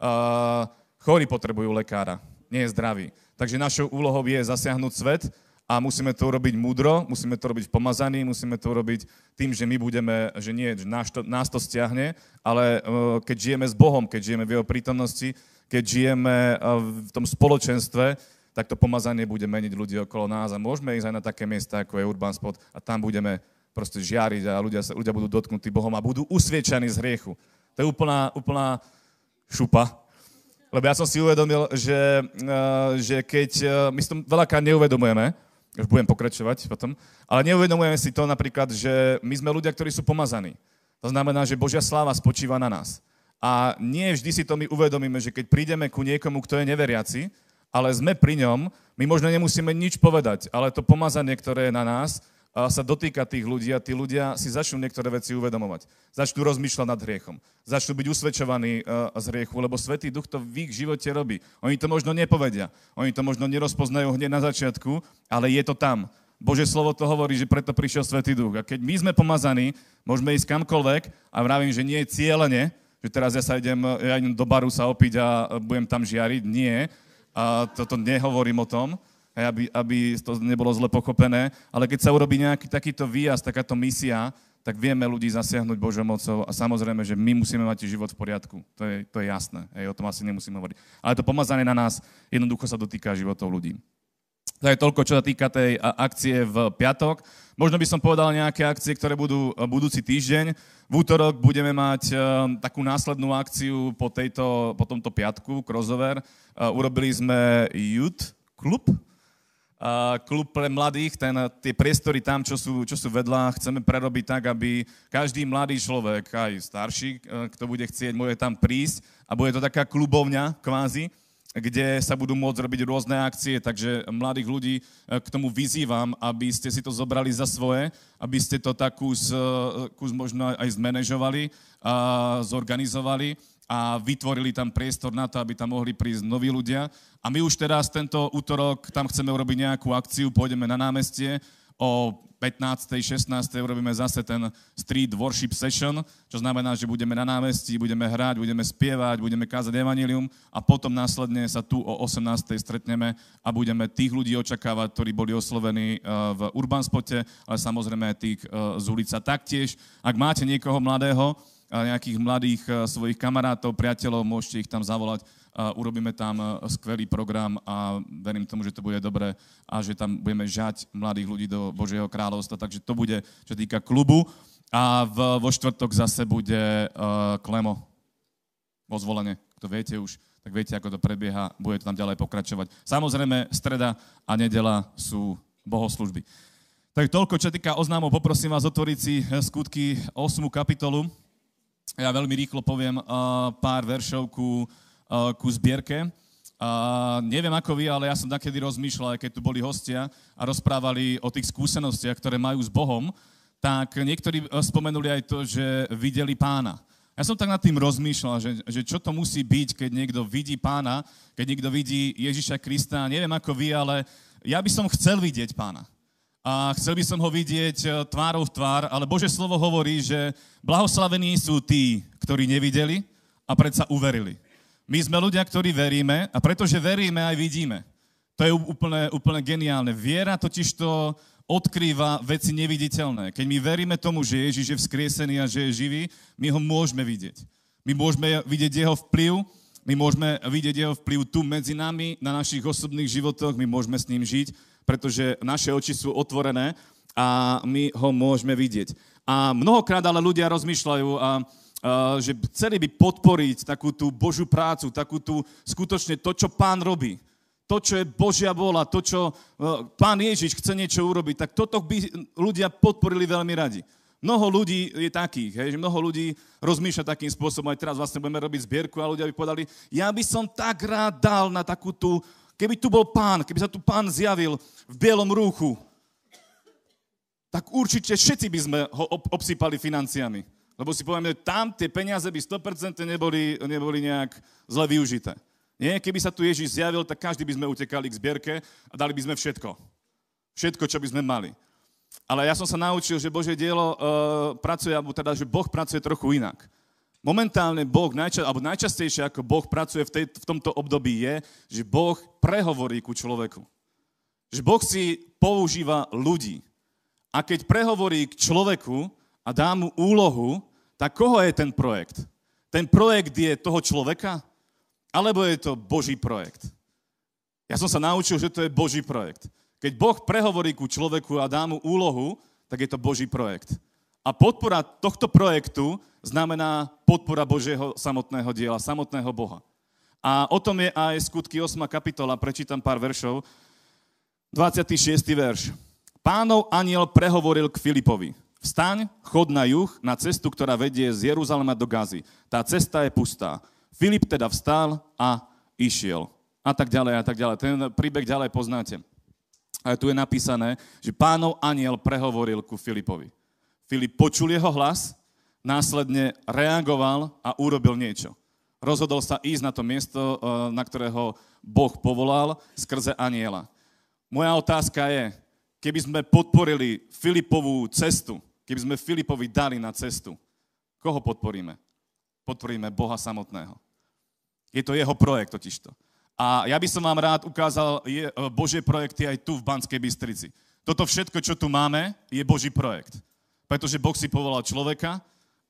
C: Uh, chorí potrebujú lekára, nie je zdravý. Takže našou úlohou je zasiahnuť svet a musíme to robiť múdro, musíme to robiť v pomazaní, musíme to robiť tým, že my budeme, že nie, že nás to, nás to stiahne, ale uh, keď žijeme s Bohom, keď žijeme v Jeho prítomnosti, keď žijeme uh, v tom spoločenstve, tak to pomazanie bude meniť ľudí okolo nás a môžeme ísť aj na také miesta, ako je Urban Spot a tam budeme proste žiariť a ľudia, ľudia budú dotknutí Bohom a budú usviečaní z hriechu. To je úplná, úplná šupa. Lebo ja som si uvedomil, že, uh, že keď, uh, my si to veľakrát neuvedomujeme, už budem pokračovať potom, ale neuvedomujeme si to napríklad, že my sme ľudia, ktorí sú pomazaní. To znamená, že Božia sláva spočíva na nás. A nie vždy si to my uvedomíme, že keď prídeme ku niekomu, kto je neveriaci, ale sme pri ňom, my možno nemusíme nič povedať, ale to pomazanie, ktoré je na nás, sa dotýka tých ľudí a tí ľudia si začnú niektoré veci uvedomovať. Začnú rozmýšľať nad hriechom. Začnú byť usvedčovaní z hriechu, lebo Svetý Duch to v ich živote robí. Oni to možno nepovedia, oni to možno nerozpoznajú hneď na začiatku, ale je to tam. Bože slovo to hovorí, že preto prišiel Svetý Duch. A keď my sme pomazaní, môžeme ísť kamkoľvek a vravím, že nie je cieľene, že teraz ja sa idem, ja idem do baru sa opiť a budem tam žiariť. Nie, a toto nehovorím o tom, aby, aby to nebolo zle pochopené, ale keď sa urobí nejaký takýto výjazd, takáto misia, tak vieme ľudí zasiahnuť Božou mocou a samozrejme, že my musíme mať život v poriadku. To je, to je jasné, hej, o tom asi nemusíme hovoriť. Ale to pomazanie na nás jednoducho sa dotýka životov ľudí. To je toľko, čo sa týka tej akcie v piatok. Možno by som povedal nejaké akcie, ktoré budú budúci týždeň. V útorok budeme mať takú následnú akciu po, tejto, po tomto piatku, crossover. Urobili sme Youth Club, klub pre mladých, ten, tie priestory tam, čo sú, čo sú vedľa, chceme prerobiť tak, aby každý mladý človek, aj starší, kto bude chcieť, môže tam prísť a bude to taká klubovňa kvázi, kde sa budú môcť robiť rôzne akcie, takže mladých ľudí e, k tomu vyzývam, aby ste si to zobrali za svoje, aby ste to tak kus, e, kus možno aj zmanéžovali a zorganizovali a vytvorili tam priestor na to, aby tam mohli prísť noví ľudia. A my už teraz tento útorok tam chceme urobiť nejakú akciu, pôjdeme na námestie, o 15. 16. urobíme zase ten street worship session, čo znamená, že budeme na námestí, budeme hrať, budeme spievať, budeme kázať evanilium a potom následne sa tu o 18. stretneme a budeme tých ľudí očakávať, ktorí boli oslovení eh, v Urban Spote, ale samozrejme tých eh, z ulica. Taktiež, ak máte niekoho mladého, nejakých mladých svojich kamarátov, priateľov, môžete ich tam zavolať urobíme tam e, skvelý program a verím tomu, že to bude dobré a že tam budeme žať mladých ľudí do Božieho kráľovstva. Takže to bude, čo týka klubu. A v, vo štvrtok zase bude uh, Klemo vo zvolenie. Kto viete už, tak viete, ako to prebieha. Bude to tam ďalej pokračovať. Samozrejme, streda a nedela sú bohoslužby. Tak toľko, čo týka oznámov, poprosím vás otvoriť si skutky 8. kapitolu. Ja veľmi rýchlo poviem uh, pár veršov ku Eh, ku zbierke. A neviem ako vy, ale ja som takedy rozmýšľal, keď tu boli hostia a rozprávali o tých skúsenostiach, ktoré majú s Bohom, tak niektorí eh, spomenuli aj to, že videli pána. Ja som tak nad tým rozmýšľal, že, že čo to musí byť, keď niekto vidí pána, keď niekto vidí Ježiša Krista. Neviem ako vy, ale ja by som chcel vidieť pána. A chcel by som ho vidieť eh, tvárou v tvár, ale Bože slovo hovorí, že blahoslavení sú tí, ktorí nevideli a predsa uverili. My sme ľudia, ktorí veríme a pretože veríme, aj vidíme. To je úplne, úplne geniálne. Viera totiž to odkrýva veci neviditeľné. Keď my veríme tomu, že Ježiš je vzkriesený a že je živý, my ho môžeme vidieť. My môžeme vidieť jeho vplyv, my môžeme vidieť jeho vplyv tu medzi nami, na našich osobných životoch, my môžeme s ním žiť, pretože naše oči sú otvorené a my ho môžeme vidieť. A mnohokrát ale ľudia rozmýšľajú, a, že chceli by podporiť takú tú Božiu prácu, takú tú skutočne to, čo pán robí to, čo je Božia vola, to, čo uh, pán Ježiš chce niečo urobiť, tak toto by ľudia podporili veľmi radi. Mnoho ľudí je takých, hej, že mnoho ľudí rozmýšľa takým spôsobom, aj teraz vlastne budeme robiť zbierku a ľudia by povedali, ja by som tak rád dal na takú tú, keby tu bol pán, keby sa tu pán zjavil v bielom rúchu, tak určite všetci by sme ho obsypali financiami. Lebo si povieme, tam tie peniaze by 100% neboli, neboli nejak zle využité. Nie, keby sa tu Ježiš zjavil, tak každý by sme utekali k zbierke a dali by sme všetko. Všetko, čo by sme mali. Ale ja som sa naučil, že Božie dielo uh, pracuje, alebo teda, že Boh pracuje trochu inak. Momentálne Boh, najča- alebo najčastejšie ako Boh pracuje v, tej, v tomto období je, že Boh prehovorí ku človeku. Že Boh si používa ľudí. A keď prehovorí k človeku a dá mu úlohu, tak koho je ten projekt? Ten projekt je toho človeka? Alebo je to Boží projekt? Ja som sa naučil, že to je Boží projekt. Keď Boh prehovorí ku človeku a dá mu úlohu, tak je to Boží projekt. A podpora tohto projektu znamená podpora Božieho samotného diela, samotného Boha. A o tom je aj skutky 8. kapitola, prečítam pár veršov. 26. verš. Pánov aniel prehovoril k Filipovi. Vstaň, chod na juh, na cestu, ktorá vedie z Jeruzalema do Gazy. Tá cesta je pustá. Filip teda vstal a išiel. A tak ďalej, a tak ďalej. Ten príbeh ďalej poznáte. A tu je napísané, že pánov aniel prehovoril ku Filipovi. Filip počul jeho hlas, následne reagoval a urobil niečo. Rozhodol sa ísť na to miesto, eh, na ktorého Boh povolal skrze aniela. Moja otázka je, keby sme podporili Filipovú cestu, keby sme Filipovi dali na cestu, koho podporíme? Podporíme Boha samotného. Je to jeho projekt totižto. A ja by som vám rád ukázal je, e, Božie projekty aj tu v Banskej Bystrici. Toto všetko, čo tu máme, je Boží projekt. Pretože Boh si povolal človeka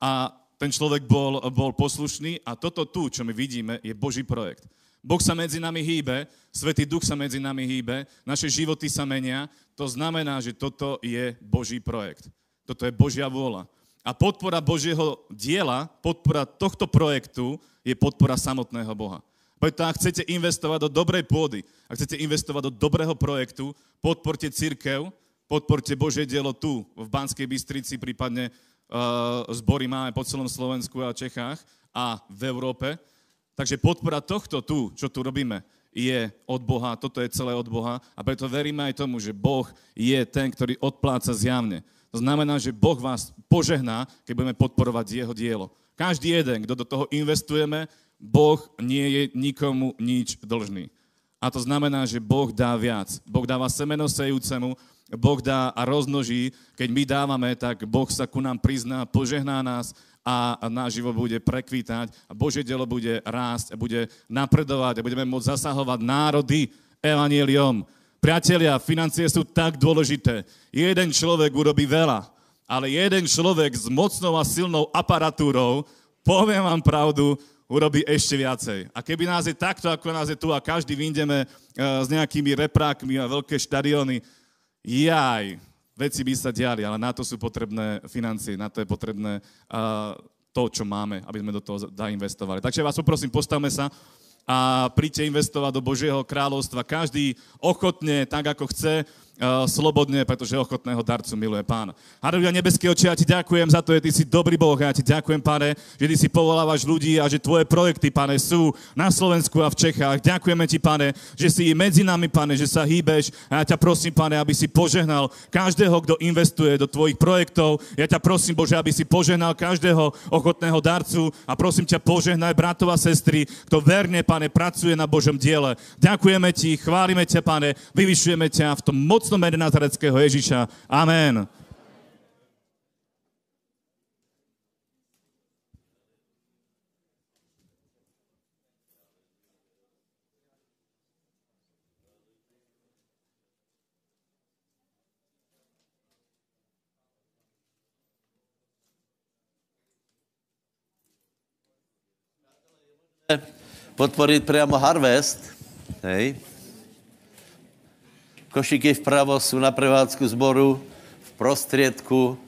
C: a ten človek bol, bol poslušný a toto tu, čo my vidíme, je Boží projekt. Boh sa medzi nami hýbe, Svetý Duch sa medzi nami hýbe, naše životy sa menia, to znamená, že toto je Boží projekt. Toto je Božia vôľa. A podpora Božieho diela, podpora tohto projektu je podpora samotného Boha. Preto ak chcete investovať do dobrej pôdy, ak chcete investovať do dobrého projektu, podporte církev, podporte Božie dielo tu, v Banskej Bystrici, prípadne uh, zbory máme po celom Slovensku a Čechách a v Európe. Takže podpora tohto tu, čo tu robíme, je od Boha, toto je celé od Boha a preto veríme aj tomu, že Boh je ten, ktorý odpláca zjavne. To znamená, že Boh vás požehná, keď budeme podporovať jeho dielo. Každý jeden, kto do toho investujeme, Boh nie je nikomu nič dlžný. A to znamená, že Boh dá viac. Boh dáva semeno sejúcemu, Boh dá a roznoží. Keď my dávame, tak Boh sa ku nám prizná, požehná nás a náš život bude prekvítať a Božie dielo bude rásť a bude napredovať a budeme môcť zasahovať národy evanieliom. Priatelia, financie sú tak dôležité. Jeden človek urobí veľa, ale jeden človek s mocnou a silnou aparatúrou, poviem vám pravdu, urobí ešte viacej. A keby nás je takto, ako nás je tu a každý vyjdeme uh, s nejakými reprákmi a veľké štadióny, jaj, veci by sa diali, ale na to sú potrebné financie, na to je potrebné uh, to, čo máme, aby sme do toho zainvestovali. Takže vás poprosím, postavme sa a príďte investovať do Božieho kráľovstva. Každý ochotne, tak ako chce, slobodne, pretože ochotného darcu miluje Pán. Haleluja, nebeský oči, ja ti ďakujem za to, že ty si dobrý Boh. Ja ti ďakujem, Pane, že ty si povolávaš ľudí a že tvoje projekty, Pane, sú na Slovensku a v Čechách. Ďakujeme ti, Pane, že si medzi nami, Pane, že sa hýbeš. A ja ťa prosím, Pane, aby si požehnal každého, kto investuje do tvojich projektov. Ja ťa prosím, Bože, aby si požehnal každého ochotného darcu a prosím ťa, požehnaj bratov a sestry, kto verne, Pane, pracuje na Božom diele. Ďakujeme ti, chválime ťa, Pane, vyvyšujeme ťa v tom moc mocno jménem nazareckého Ježíša. Amen.
A: podporit přímo Harvest, hej, Košiky vpravo jsou na prevádzku zboru, v prostriedku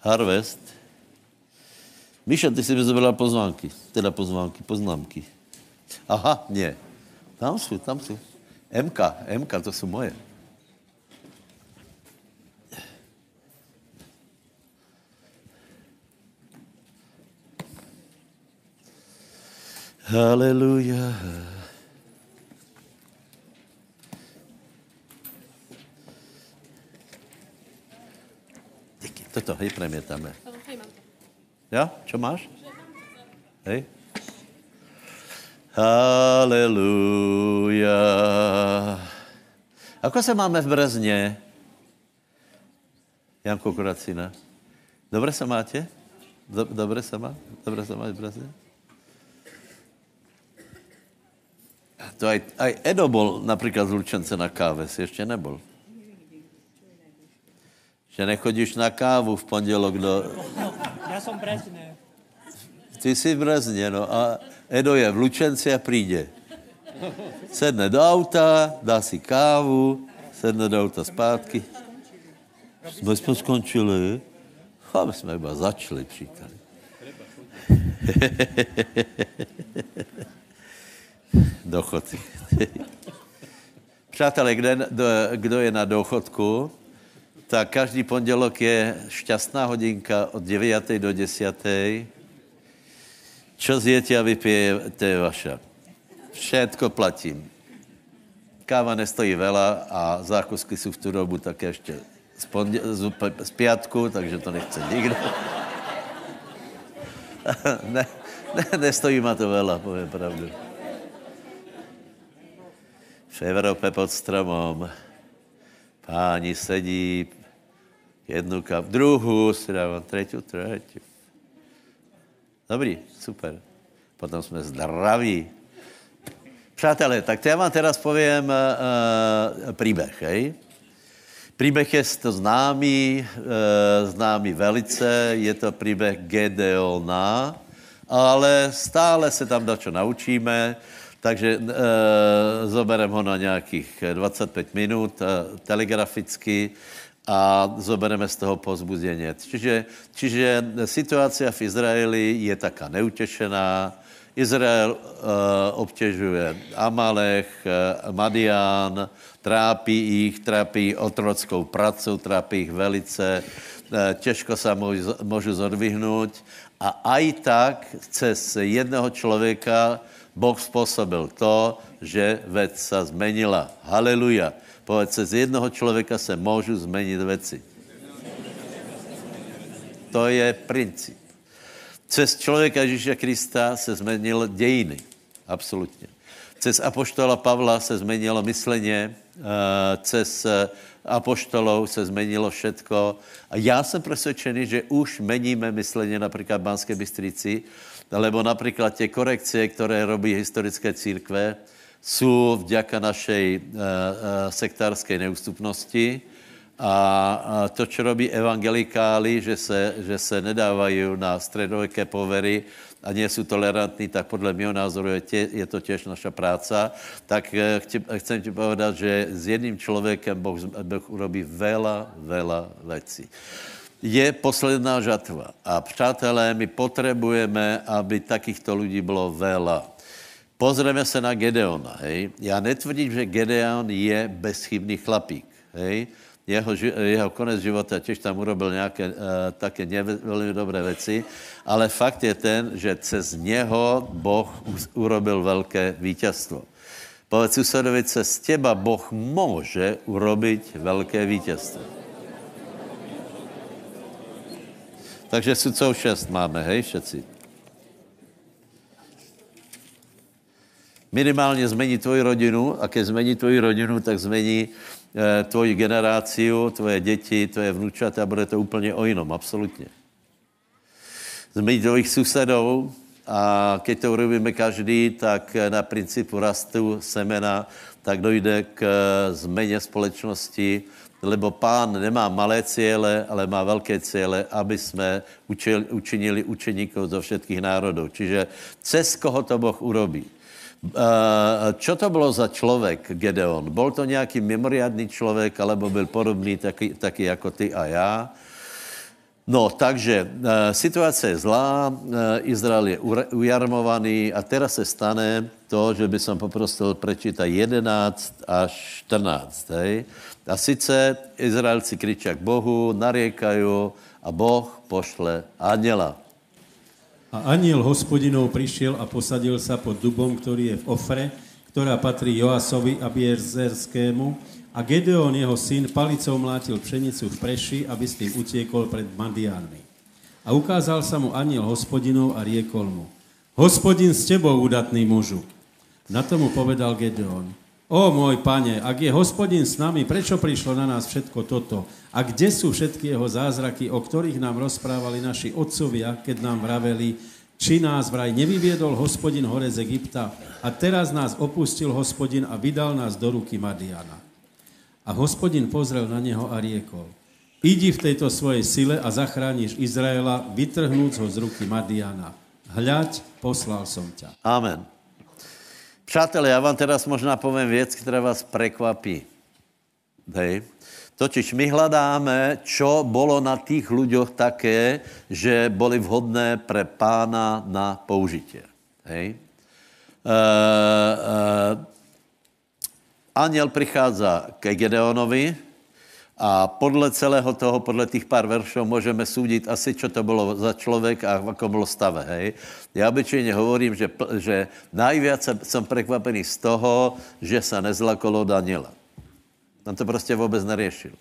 A: Harvest. Míša, ty si mi zobrala pozvánky, teda pozvánky, poznámky. Aha, ne. Tam jsou, tam jsou. MK, MK, to jsou moje. Haleluja. Toto, hej, premietáme. Jo? Čo máš? Hej. Haleluja. Ako se máme v Brezně? Janko Kuracina. Dobre se máte? Dobre se má? Dobre se máte v Brezně? To aj, aj Edo bol napríklad z Lučence na káve, si ešte nebol. Že nechodíš na kávu v pondělok do...
D: Já jsem Brezně.
A: Ty jsi v Brezně, no a Edo je v Lučenci a přijde. Sedne do auta, dá si kávu, sedne do auta zpátky. Jsme jsme skončili. A my jsme iba začali, příteli. Dochody. Přátelé, kdo, kdo je na dochodku, tak každý pondělok je šťastná hodinka od 9. do 10. Čo zjete a vypije, to je vaša. Všetko platím. Káva nestojí vela a zákusky jsou v tu dobu také ještě z, pondě, z, z pětku, takže to nechce nikdo. ne, ne, nestojí ma to vela, povím pravdu. V Evropě pod stromom páni sedí, jednu kav, druhou si dávám, třetí, třetí. Dobrý, super. Potom jsme zdraví. Přátelé, tak to já vám teraz povím uh, příběh, hej? Příběh je to známý, uh, známý velice, je to příběh Gedeona, ale stále se tam dačo naučíme, takže uh, zoberem ho na nějakých 25 minut uh, telegraficky a zobereme z toho pozbuzení. Čiže, čiže situace v Izraeli je taká neutešená. Izrael uh, obtěžuje Amalech, uh, Madian, trápí jich, trápí otrockou pracu, trápí jich velice, uh, těžko se můžu, můžu zodvihnout. A aj tak cez jednoho člověka Boh způsobil to, že věc se zmenila. Haleluja. Povedz, z jednoho člověka se můžu změnit věci. To je princip. Cez člověka Ježíša Krista se změnil dějiny. Absolutně. Cez apoštola Pavla se změnilo mysleně, eh, cez apoštolov se změnilo všetko. A já jsem přesvědčený, že už meníme mysleně například v Banské Bystrici, lebo například tě korekce, které robí historické církve, jsou vďaka našej uh, uh, sektárské neústupnosti a, to, co robí evangelikáli, že se, že se nedávají na středověké povery a nie jsou tolerantní, tak podle mého názoru je, tě, je to těž naša práca. Tak uh, chci, chcem ti povedat, že s jedním člověkem Boh, boh urobí vela, vela věcí je posledná žatva. A přátelé, my potřebujeme, aby takýchto lidí bylo vela. Pozrieme se na Gedeona. Hej. Já netvrdím, že Gedeon je bezchybný chlapík. Hej. Jeho, jeho konec života těž tam urobil nějaké uh, také velmi dobré věci, ale fakt je ten, že cez něho Boh urobil velké vítězstvo. Povedz susedovi, z těba Boh může urobit velké vítězstvo. Takže co šest máme, hej, všetci. Minimálně změní tvoji rodinu a keď změní tvoji rodinu, tak změní eh, tvoji generáciu, tvoje děti, tvoje vnučata, bude to úplně o jinom, absolutně. Změní tvojich susedů a keď to urobíme každý, tak na principu rastu semena, tak dojde k eh, změně společnosti lebo pán nemá malé cíle, ale má velké cíle, aby jsme učinili učeníkov zo všetkých národov. Čiže cez koho to Boh urobí. Uh, čo to bylo za člověk, Gedeon? Byl to nějaký mimoriadný člověk, alebo byl podobný taky, taky jako ty a já? No, takže uh, situace je zlá, uh, Izrael je ujarmovaný a teraz se stane to, že by som poprosil prečítať 11 až 14. Hej? A sice Izraelci kričia k Bohu, nariekajú a Boh pošle aniela.
B: A aniel hospodinov prišiel a posadil sa pod dubom, ktorý je v Ofre, ktorá patrí Joasovi a Bierzerskému. A Gedeon, jeho syn, palicou mlátil pšenicu v preši, aby s tým utiekol pred Madiánmi. A ukázal sa mu aniel hospodinov a riekol mu, hospodin s tebou, udatný mužu. Na tomu povedal Gedeon, O môj pane, ak je hospodin s nami, prečo prišlo na nás všetko toto? A kde sú všetky jeho zázraky, o ktorých nám rozprávali naši otcovia, keď nám vraveli, či nás vraj nevyviedol hospodin hore z Egypta a teraz nás opustil hospodin a vydal nás do ruky Madiana. A hospodin pozrel na neho a riekol, idi v tejto svojej sile a zachrániš Izraela, vytrhnúc ho z ruky Madiana. Hľaď, poslal som ťa.
A: Amen. Přátelé, já vám teraz možná povím věc, která vás prekvapí. Hej. Totiž my hledáme, čo bolo na tých ľuďoch také, že boli vhodné pre pána na použitie. Hej. Uh, uh, aniel prichádza ke Gedeonovi, a podle celého toho, podle těch pár veršů můžeme soudit asi, co to bylo za člověk a ako bylo stave, hej. Já obyčejně hovorím, že, že najviac jsem překvapený z toho, že se nezlakolo Daniela. On to prostě vůbec neriešil.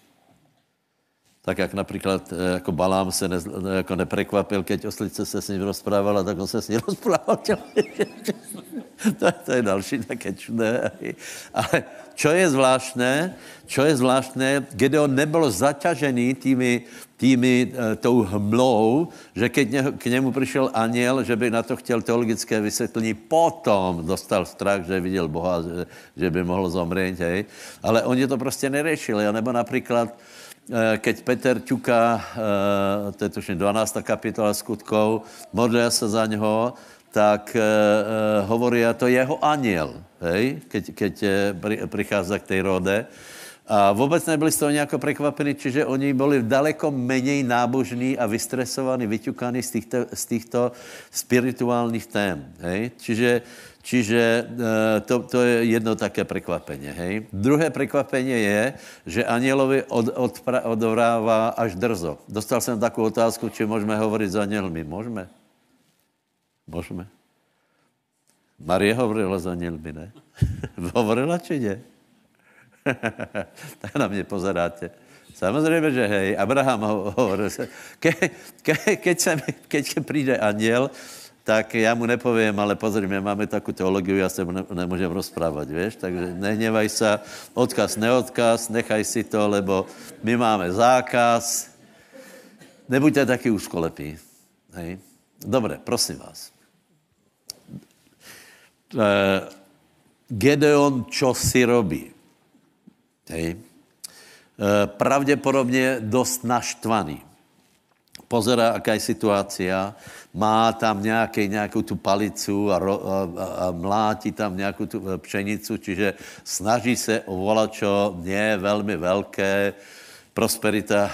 A: Tak jak například eh, jako Balám se ne, jako neprekvapil, keď oslice se s ním rozprávala, tak on se s ním rozprával. to, to je další také čudné. Ale čo je zvláštné, čo je zvláštné, Gedeon nebyl zaťažený tými, tými e, tou hmlou, že keď ne, k němu přišel aniel, že by na to chtěl teologické vysvětlení, potom dostal strach, že viděl Boha, že, že by mohl zomřít, hej. Ale oni to prostě neřešili, nebo například, e, keď Peter ťuká, e, to je tuším 12. kapitola skutkov, modlil se za něho, tak e, hovorí, to jeho aniel, hej, keď, keď prichází k té rode. A vůbec nebyli z toho nějak překvapení, čiže oni byli daleko méně nábožní a vystresovaní, vyťukaní z těchto, z těchto spirituálních tém. Hej? Čiže, čiže to, to je jedno také překvapení. Hej? Druhé překvapení je, že anielovi od, od, odvrává až drzo. Dostal jsem takovou otázku, či můžeme hovorit s anielmi. Můžeme? Můžeme. Marie hovorila za anielmi, ne? hovorila či ne? tak na mě pozeráte. Samozřejmě, že hej, Abraham hovoril, ke, ke, keď, se, keď přijde aniel, tak já mu nepovím, ale pozri, my máme takovou teologii, já se ne, nemůžem rozprávat, víš, takže nehněvaj se, odkaz, neodkaz, nechaj si to, lebo my máme zákaz, nebuďte taky úzkolepí, hej. Dobré, prosím vás. Eh, Gedeon čo si robí? Hej. E, pravděpodobně dost naštvaný. Pozera, jaká je situácia. Má tam nějaký, nějakou tu palicu a, ro, a, a mlátí tam nějakou tu e, pšenicu, čiže snaží se o volačo, nie velmi velké, prosperita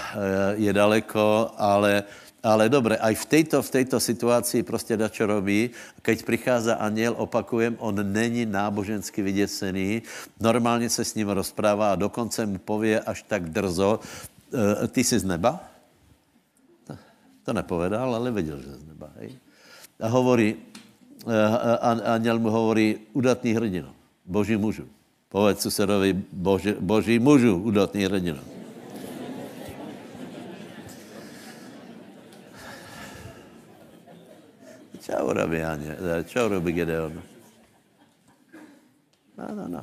A: je daleko, ale ale dobré, aj v této, v této situaci prostě dačo robí. Keď přichází aniel, opakujem, on není nábožensky vyděsený, normálně se s ním rozprává a dokonce mu pově až tak drzo, e, ty jsi z neba? To nepovedal, ale viděl, že z neba. Hej? A hovorí, e, aniel mu hovorí, udatný hrdino, boží mužu. Povedz susedovi, boží, boží mužu, udatný hrdino. Čo urobí Anie? Čo urobí Gedeon? No, no, no.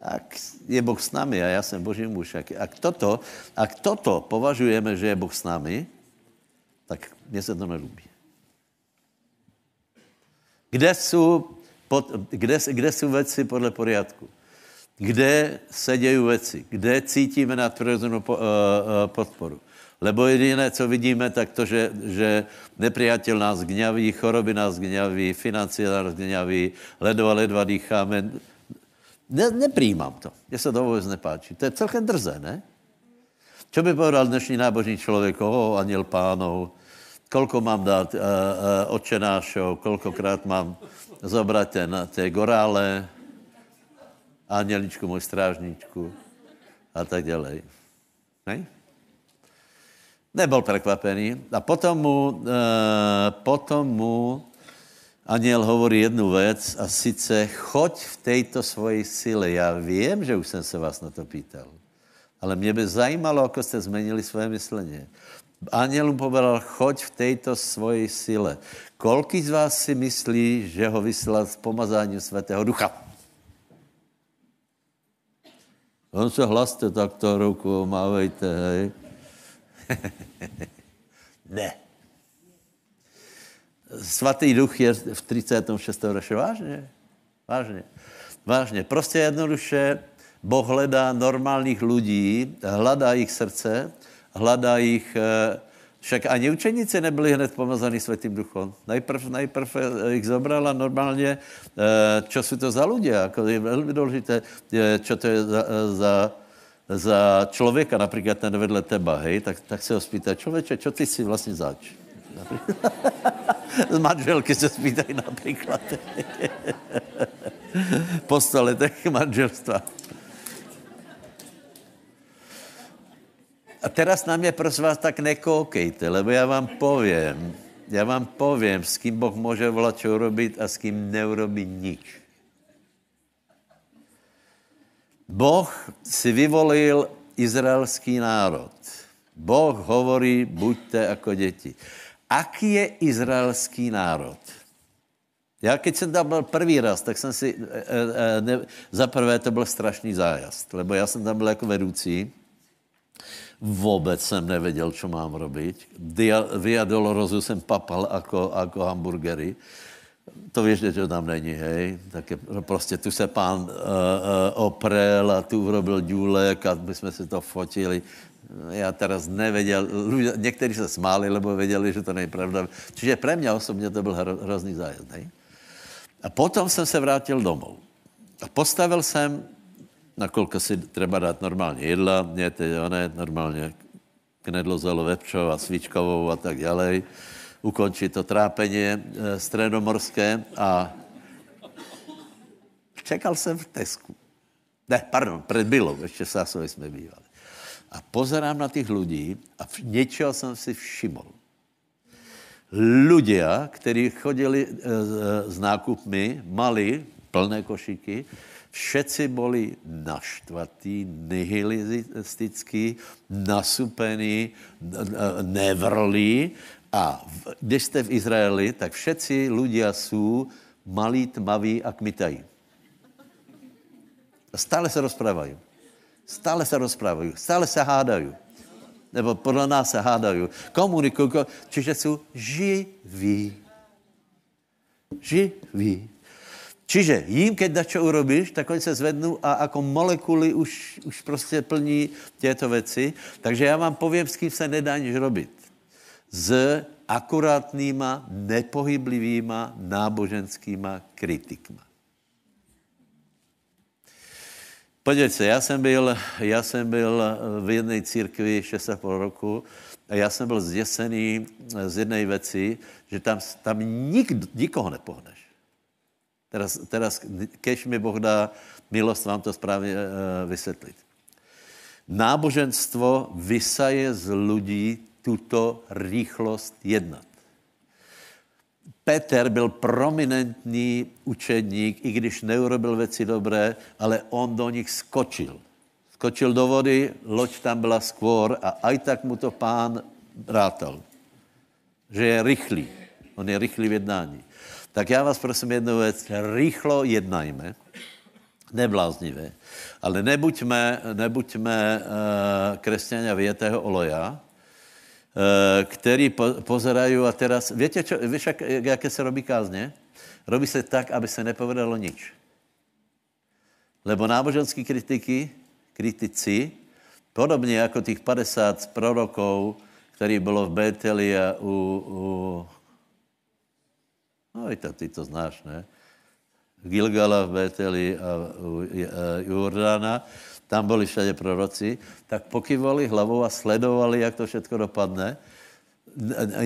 A: Ak je Boh s nami a já jsem Boží muž, ak, ak, toto, ak toto považujeme, že je Boh s nami, tak mně se to nelúbí. Kde jsou, pod, kde, kde jsou věci podle poriadku? kde se dějí věci, kde cítíme nadpřirozenou uh, uh, podporu. Lebo jediné, co vidíme, tak to, že, že nepriateľ nás gňaví, choroby nás gňaví, financie nás gňaví, ledva, ledva dýcháme. Ne, nepřijímám to. Mně se to vůbec nepáčí. To je celkem drzé, ne? Čo by povedal dnešní nábožní člověk, o, aniel pánov, kolko mám dát uh, uh, očenášov, kolkokrát mám zobrat ten, té gorále, anieličku, můj strážníčku a tak dále. Ne? Nebyl překvapený. A potom mu, uh, potom mu aniel hovorí jednu věc a sice choď v této svojej sile. Já vím, že už jsem se vás na to pýtal. Ale mě by zajímalo, ako jste zmenili svoje myslení. Aniel mu povedal, choď v této svojej sile. Kolky z vás si myslí, že ho vyslal s pomazáním Svatého Ducha? On se hlaste takto ruku, mávejte, hej. ne. Svatý duch je v 36. verši. Vážně. Vážně. Vážně. Prostě jednoduše Boh hledá normálních lidí, hledá jich srdce, hledá jich... Eh, však ani učeníci nebyli hned pomazaní světým duchom. Najprv, najprv eh, jich zobral a normálně, čo eh, jsou to za ľudia. Jako je velmi důležité, čo to je za, za, za člověka, například ten vedle teba, hej, tak, tak se ho spýtá, člověče, čo ty si vlastně zač? Z manželky se spýtají například. po stoletech manželstva. A teraz na mě, prosím vás, tak nekoukejte, lebo já vám povím, já vám povím, s kým Boh může volat čo urobit a s kým neurobí nič. Boh si vyvolil izraelský národ. Boh hovorí, buďte jako děti. Aký je izraelský národ? Já, keď jsem tam byl první raz, tak jsem si, e, e, ne, za prvé to byl strašný zájazd, lebo já jsem tam byl jako vedoucí Vůbec jsem nevěděl, co mám robiť. Dia, Via Dolorosu jsem papal jako, jako hamburgery. To víš, že to tam není, hej? Tak je, prostě tu se pán uh, uh, oprel a tu urobil důlek a my jsme si to fotili. Já teraz nevěděl, někteří se smáli, lebo věděli, že to není pravda. Čiže pro mě osobně to byl hro, hrozný zájezd, hej? A potom jsem se vrátil domů. A postavil jsem nakolko si treba dát normálně jedla, mě teď ne, normálně knedlo zelo vepčo a svíčkovou a tak dále. Ukončit to trápení e, středomorské a čekal jsem v Tesku. Ne, pardon, před Bylou, ještě Sásově jsme bývali. A pozerám na těch lidí a něčeho jsem si všiml. Ľudia, kteří chodili e, s nákupmi, mali plné košíky, Všetci byli naštvatí, nihilistickí, nasupení, nevrlí. A když jste v Izraeli, tak všetci ľudia jsou malí, tmaví a kmitají. Stále se rozprávají. Stále se rozprávají. Stále se hádají. Nebo podle nás se hádají. Komunikují. Čiže jsou živí. Živí. Čiže jim, keď dačo urobíš, tak oni se zvednou a jako molekuly už, už prostě plní těto věci. Takže já vám povím, s kým se nedá nič robit. S akurátnýma, nepohyblivýma náboženskýma kritikma. Podívejte se, já jsem byl, já jsem byl v jedné církvi 6,5 roku a já jsem byl zděsený z jedné věci, že tam, tam nik, nikoho nepohneš. Teraz, teraz kež mi Boh dá milost vám to správně uh, vysvětlit. Náboženstvo vysaje z lidí tuto rýchlost jednat. Peter byl prominentní učedník, i když neurobil věci dobré, ale on do nich skočil. Skočil do vody, loď tam byla skôr a aj tak mu to pán rátal, že je rychlý. On je rychlý v jednání. Tak já vás prosím jednu věc, rychlo jednajme, nebláznivé, ale nebuďme, nebuďme uh, křesťania větého oloja, který po, pozerají a teraz, víte, čo, víš, jak, jaké se robí kázně? Robí se tak, aby se nepovedalo nič. Lebo náboženskí kritiky, kritici, podobně jako těch 50 prorokov, který bylo v Beteli a u, u no i ty to znáš, ne? Gilgala v Beteli a u Jordána, tam byli všade proroci, tak pokyvali hlavou a sledovali, jak to všechno dopadne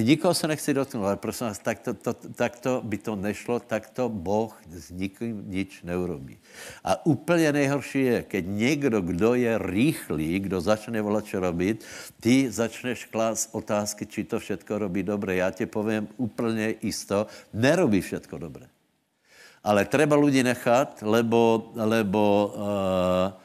A: Nikoho se nechci dotknout, ale prosím vás, tak to, to, tak to by to nešlo, tak to Boh s nikým nič neurobí. A úplně nejhorší je, keď někdo, kdo je rýchlý, kdo začne volat, čo robit, ty začneš klást otázky, či to všetko robí dobře. Já ti povím úplně jisto, nerobí všetko dobře. Ale treba lidi nechat, lebo, lebo uh,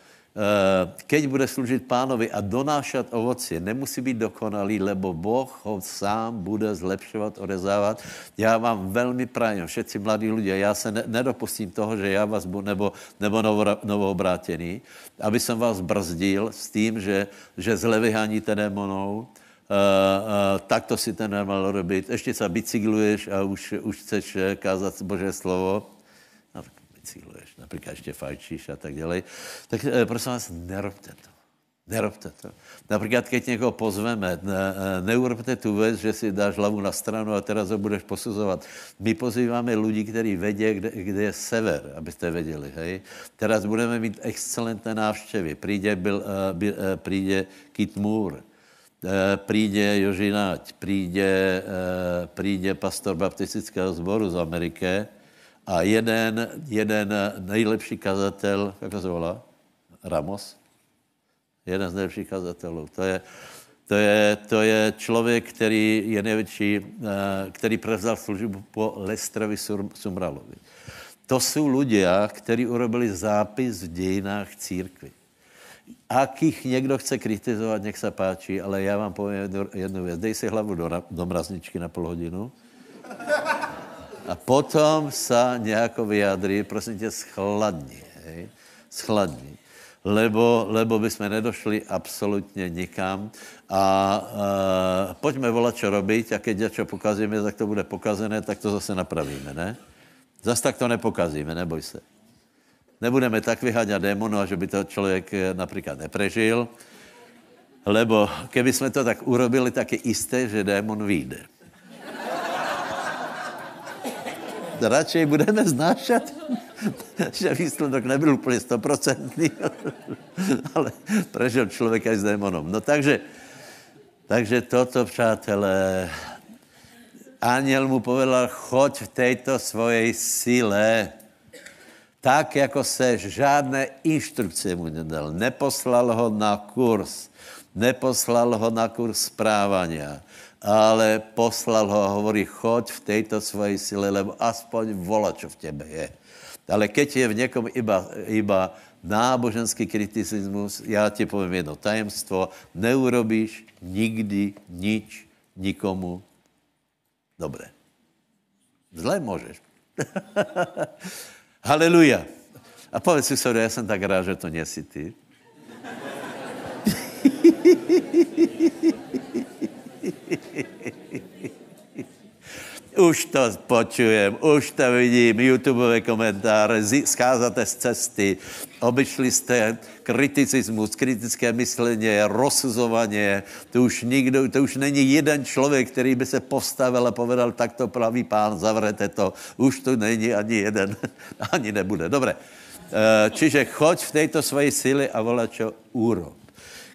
A: keď bude služit pánovi a donášat ovoci, nemusí být dokonalý, lebo Boh ho sám bude zlepšovat, orezávat. Já vám velmi prajem, všetci mladí lidé, já se ne, nedopustím toho, že já vás budu, nebo, nebo novo, novoobrátěný, aby jsem vás brzdil s tím, že, že zle vyháníte démonou, Uh, uh, tak to si ten nemal robit. Ještě se bicykluješ a už, už chceš kázat Bože slovo cíluješ, například ještě fajčíš a tak dále, tak e, prosím vás, nerobte to. Nerobte to. Například, keď někoho pozveme, ne, eh, neurobte tu věc, že si dáš hlavu na stranu a teraz ho budeš posuzovat. My pozýváme lidi, kteří vědí, kde, kde je sever, abyste věděli. Hej? Teraz budeme mít excelentné návštěvy. Přijde, byl, byl, přijde Kit Moore, přijde Jožináť, přijde, přijde pastor baptistického sboru z Ameriky, a jeden, jeden nejlepší kazatel, jak se volá? Ramos? Jeden z nejlepších kazatelů. To je, to je, to je člověk, který je největší, eh, který prevzal službu po Lestrovi Sumralovi. To jsou lidé, kteří urobili zápis v dějinách církvy. Akých někdo chce kritizovat, nech se páčí, ale já vám povím jednu, jednu věc. Dej si hlavu do, do mrazničky na půl hodinu a potom se nějako vyjadří, prosím tě, schladni, hej? schladni. Lebo, lebo by jsme nedošli absolutně nikam. A, a pojďme volat, čo robiť, a keď něco pokazíme, tak to bude pokazené, tak to zase napravíme, ne? Zase tak to nepokazíme, neboj se. Nebudeme tak vyháňat démonu, že by to člověk eh, například neprežil, lebo keby jsme to tak urobili, tak je jisté, že démon vyjde. Radšej budeme znášet, že výsledok nebyl úplně stoprocentný, ale prežil člověk aj s démonom. No takže, takže toto, přátelé, Aniel mu povedal, choď v této svojej síle, tak, jako seš, žádné instrukce mu nedal. Neposlal ho na kurz, neposlal ho na kurz správania ale poslal ho a hovorí, choď v této svojej sile, lebo aspoň vola, čo v tebe je. Ale keď je v někom iba, iba náboženský kriticismus, já ti povím jedno tajemstvo, neurobíš nikdy nič nikomu dobré. Zle můžeš. Haleluja. A povedz si, sorry, já jsem tak rád, že to nesi ty. už to počujem, už to vidím, YouTubeové komentáře, scházate z cesty, obyšli jste kriticismus, kritické myšlení, rozsuzování, to už nikdo, to už není jeden člověk, který by se postavil a povedal, tak to pravý pán, zavrete to. Už to není ani jeden, ani nebude. Dobré. Eh, čiže choď v této svojej síly a volá čo úrob.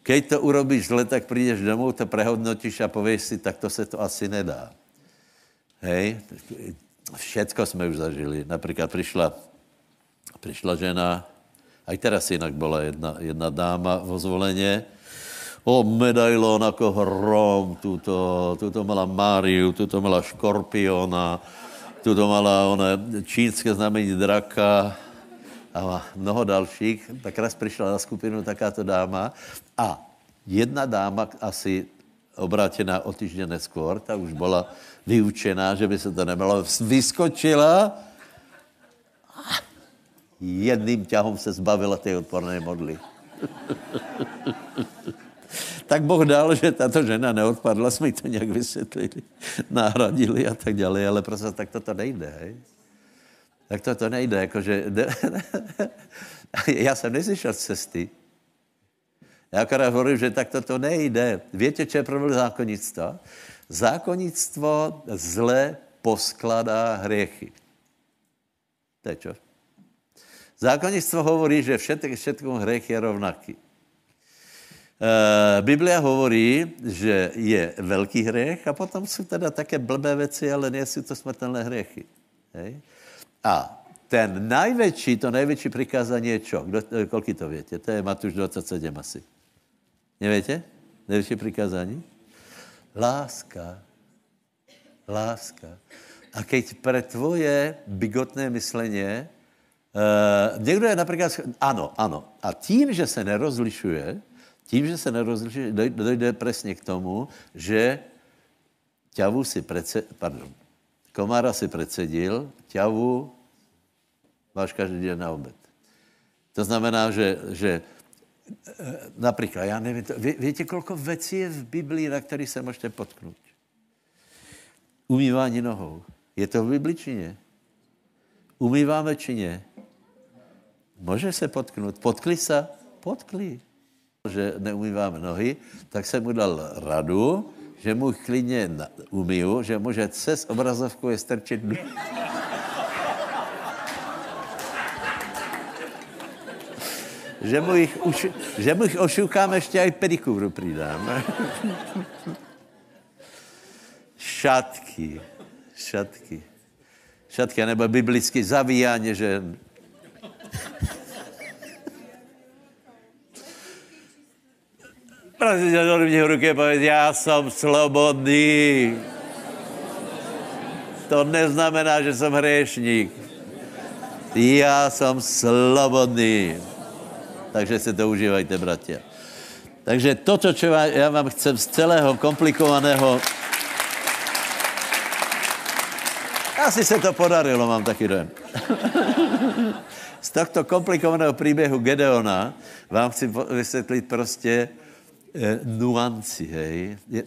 A: Keď to urobíš zle, tak přijdeš domů, to prehodnotíš a pověš si, tak to se to asi nedá. Hej, všetko jsme už zažili. Například přišla, přišla žena, aj teraz jinak byla jedna, jedna dáma vo zvoleně, o medailon jako hrom, tuto, tuto mala Máriu, tuto mala škorpiona, tuto mala ona čínské znamení draka a mnoho dalších. Tak raz přišla na skupinu takáto dáma a jedna dáma asi obrátená o týždeň neskôr, ta už byla vyučená, že by se to nemělo, vyskočila a jedným ťahom se zbavila té odporné modly. tak Boh dal, že tato žena neodpadla, jsme to nějak vysvětlili, nahradili a tak dále, ale prostě tak to nejde, hej. Tak to, to nejde, jakože... Já jsem neslyšel z cesty. Já akorát hovorím, že tak to nejde. Víte, co je problém zákonnictva? Zákonnictvo zle poskladá hriechy. To je čo? Zákonnictvo hovorí, že všetko, všetko hriech je rovnaký. Uh, Biblia hovorí, že je velký hřech a potom jsou teda také blbé věci, ale nie jsou to smrtelné hřechy. Hej? A ten největší, to největší přikázání je čo? Kdo, kolik to větě? To je Matuš 27 asi. Nevíte? Největší přikázání? Láska. Láska. A keď pre tvoje bigotné mysleně, uh, někdo je například, ano, ano, a tím, že se nerozlišuje, tím, že se nerozlišuje, dojde přesně k tomu, že ťavu si prece, pardon, komára si predsedil, ťavu máš každý den na obed. To znamená, že, že eh, například, já nevím, to, ví, víte, kolko věcí je v Biblii, na který se můžete potknout? Umývání nohou. Je to v Biblii či ne? Umýváme či ne? Může se potknout. Potkli se? Potkli že neumýváme nohy, tak jsem mu dal radu, že mu klidně umýju, že může cez obrazovku je strčit že mu jich, už, že mu jich ošukám ještě aj pedikuru přidám. šatky, šatky. Šatky, nebo biblicky zavíjání, že Prosím tě, zhodni v ruky povedz, já jsem slobodný. To neznamená, že jsem hřešník. Já jsem slobodný. Takže si to užívajte, bratě. Takže toto, čo já vám chcem z celého komplikovaného... Asi se to podarilo, mám taky dojem. z tohto komplikovaného příběhu Gedeona vám chci vysvětlit prostě, Eh, nuanci, hej. Je,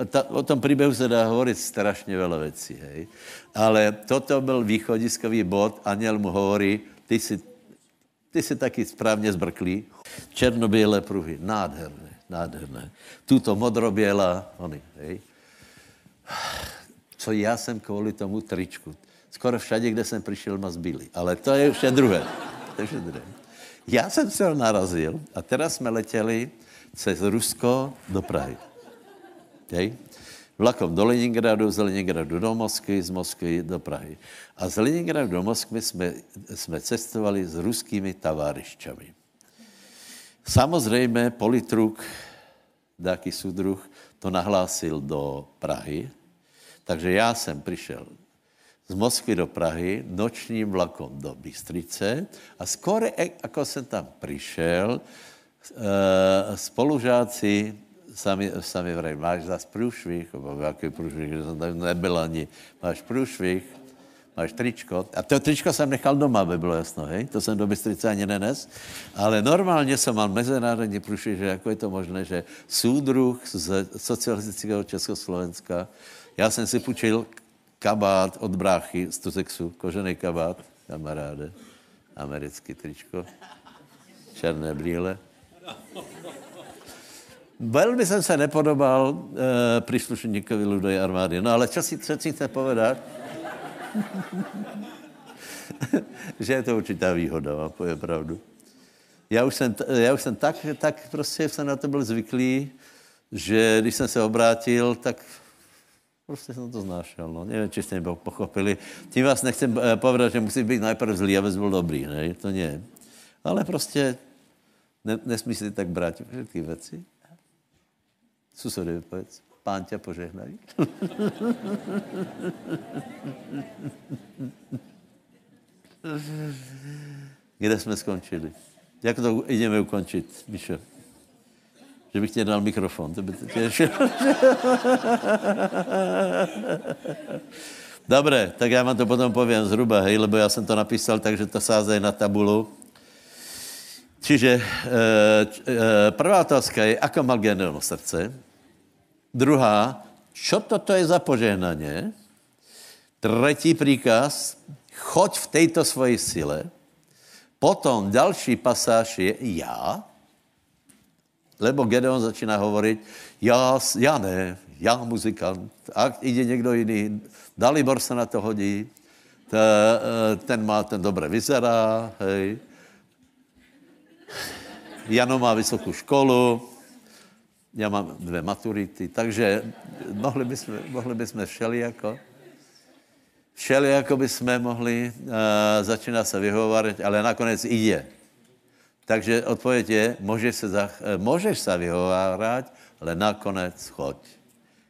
A: eh, ta, o tom příběhu se dá hovorit strašně veľa věcí, hej. Ale toto byl východiskový bod, aniel mu hovorí, ty si, ty si taky správně zbrklý. Černobělé pruhy, nádherné, nádherné. Tuto modroběla, oni, hej. Co já jsem kvůli tomu tričku. Skoro všade, kde jsem přišel, ma zbyli. Ale to je vše druhé. To je vše druhé. Já jsem se narazil a teraz jsme letěli cez Rusko do Prahy. Okay? Vlakom do Leningradu, z Leningradu do Moskvy, z Moskvy do Prahy. A z Leningradu do Moskvy jsme, jsme cestovali s ruskými tavárišťami. Samozřejmě politruk, dáky sudruh, to nahlásil do Prahy, takže já jsem přišel z Moskvy do Prahy nočním vlakom do Bystrice a skoro, jako jsem tam přišel, Eh, spolužáci sami, sami vrají, máš zase průšvih, nebo jaký průšvih, že jsem tam nebyl ani, máš průšvih, máš tričko. A to tričko jsem nechal doma, aby bylo jasno, hej? To jsem do Bystrice ani nenes. Ale normálně jsem mal mezinárodní průšvih, že jako je to možné, že soudruh z socialistického Československa, já jsem si půjčil kabát od bráchy z Tuzexu, kožený kabát, kamaráde, americký tričko, černé brýle. Velmi jsem se nepodobal e, příslušníkovi ludové armády. No ale co si, chce povedat? že je to určitá výhoda, vám povím pravdu. Já už jsem, já už jsem tak, tak prostě jsem na to byl zvyklý, že když jsem se obrátil, tak prostě jsem to znášel. No. Nevím, či jste mě pochopili. Tím vás nechcem eh, povedat, že musí být najprv zlý, aby byl dobrý. Ne? To nie. Ale prostě ne, nesmíš si tak brát všechny věci? Susedovi povedz, pán tě požehnaj. Kde jsme skončili? Jak to jdeme ukončit, Mišo? Že bych ti dal mikrofon. To by tě... Dobré, tak já vám to potom povím zhruba, hej, lebo já jsem to napísal, takže to sázej na tabulu. Čiže e, e, prvá otázka je, ako mal Gedeon srdce. Druhá, čo toto je za požehnanie? Tretí príkaz, choď v této svoji sile. Potom další pasáž je já, lebo Gedeon začíná hovoriť, já, já ne, já muzikant, a ide někdo jiný, Dalibor se na to hodí, ten má, ten dobře vyzerá, hej. Jano má vysokou školu, já mám dvě maturity, takže mohli bychom, mohli bychom všelijako, všelijako bychom mohli uh, začínat se vyhovovat, ale nakonec ide. Takže odpověď je, můžeš se, za, uh, můžeš se vyhovárat, ale nakonec choď.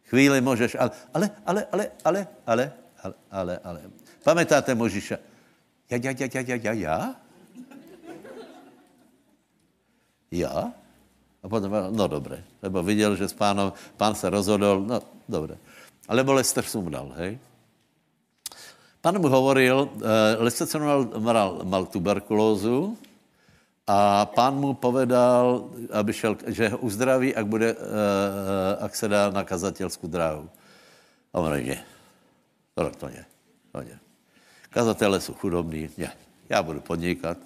A: Chvíli můžeš, ale, ale, ale, ale, ale, ale, ale, ale, ale. Pamätáte Možiša? Ja, ja, ja, ja, ja, ja, ja? Ja? A potom, no dobré, lebo viděl, že s pánom, pán se rozhodl, no dobré. Alebo Lester sumdal, hej? Pán mu hovoril, uh, Lester mal, mal, mal tuberkulózu a pán mu povedal, aby šel, že ho uzdraví, ak, bude, uh, ak se dá na kazatelskou dráhu. A on ne, to, to ne, to ne. Kazatele jsou chudobní, ne, já budu podnikat.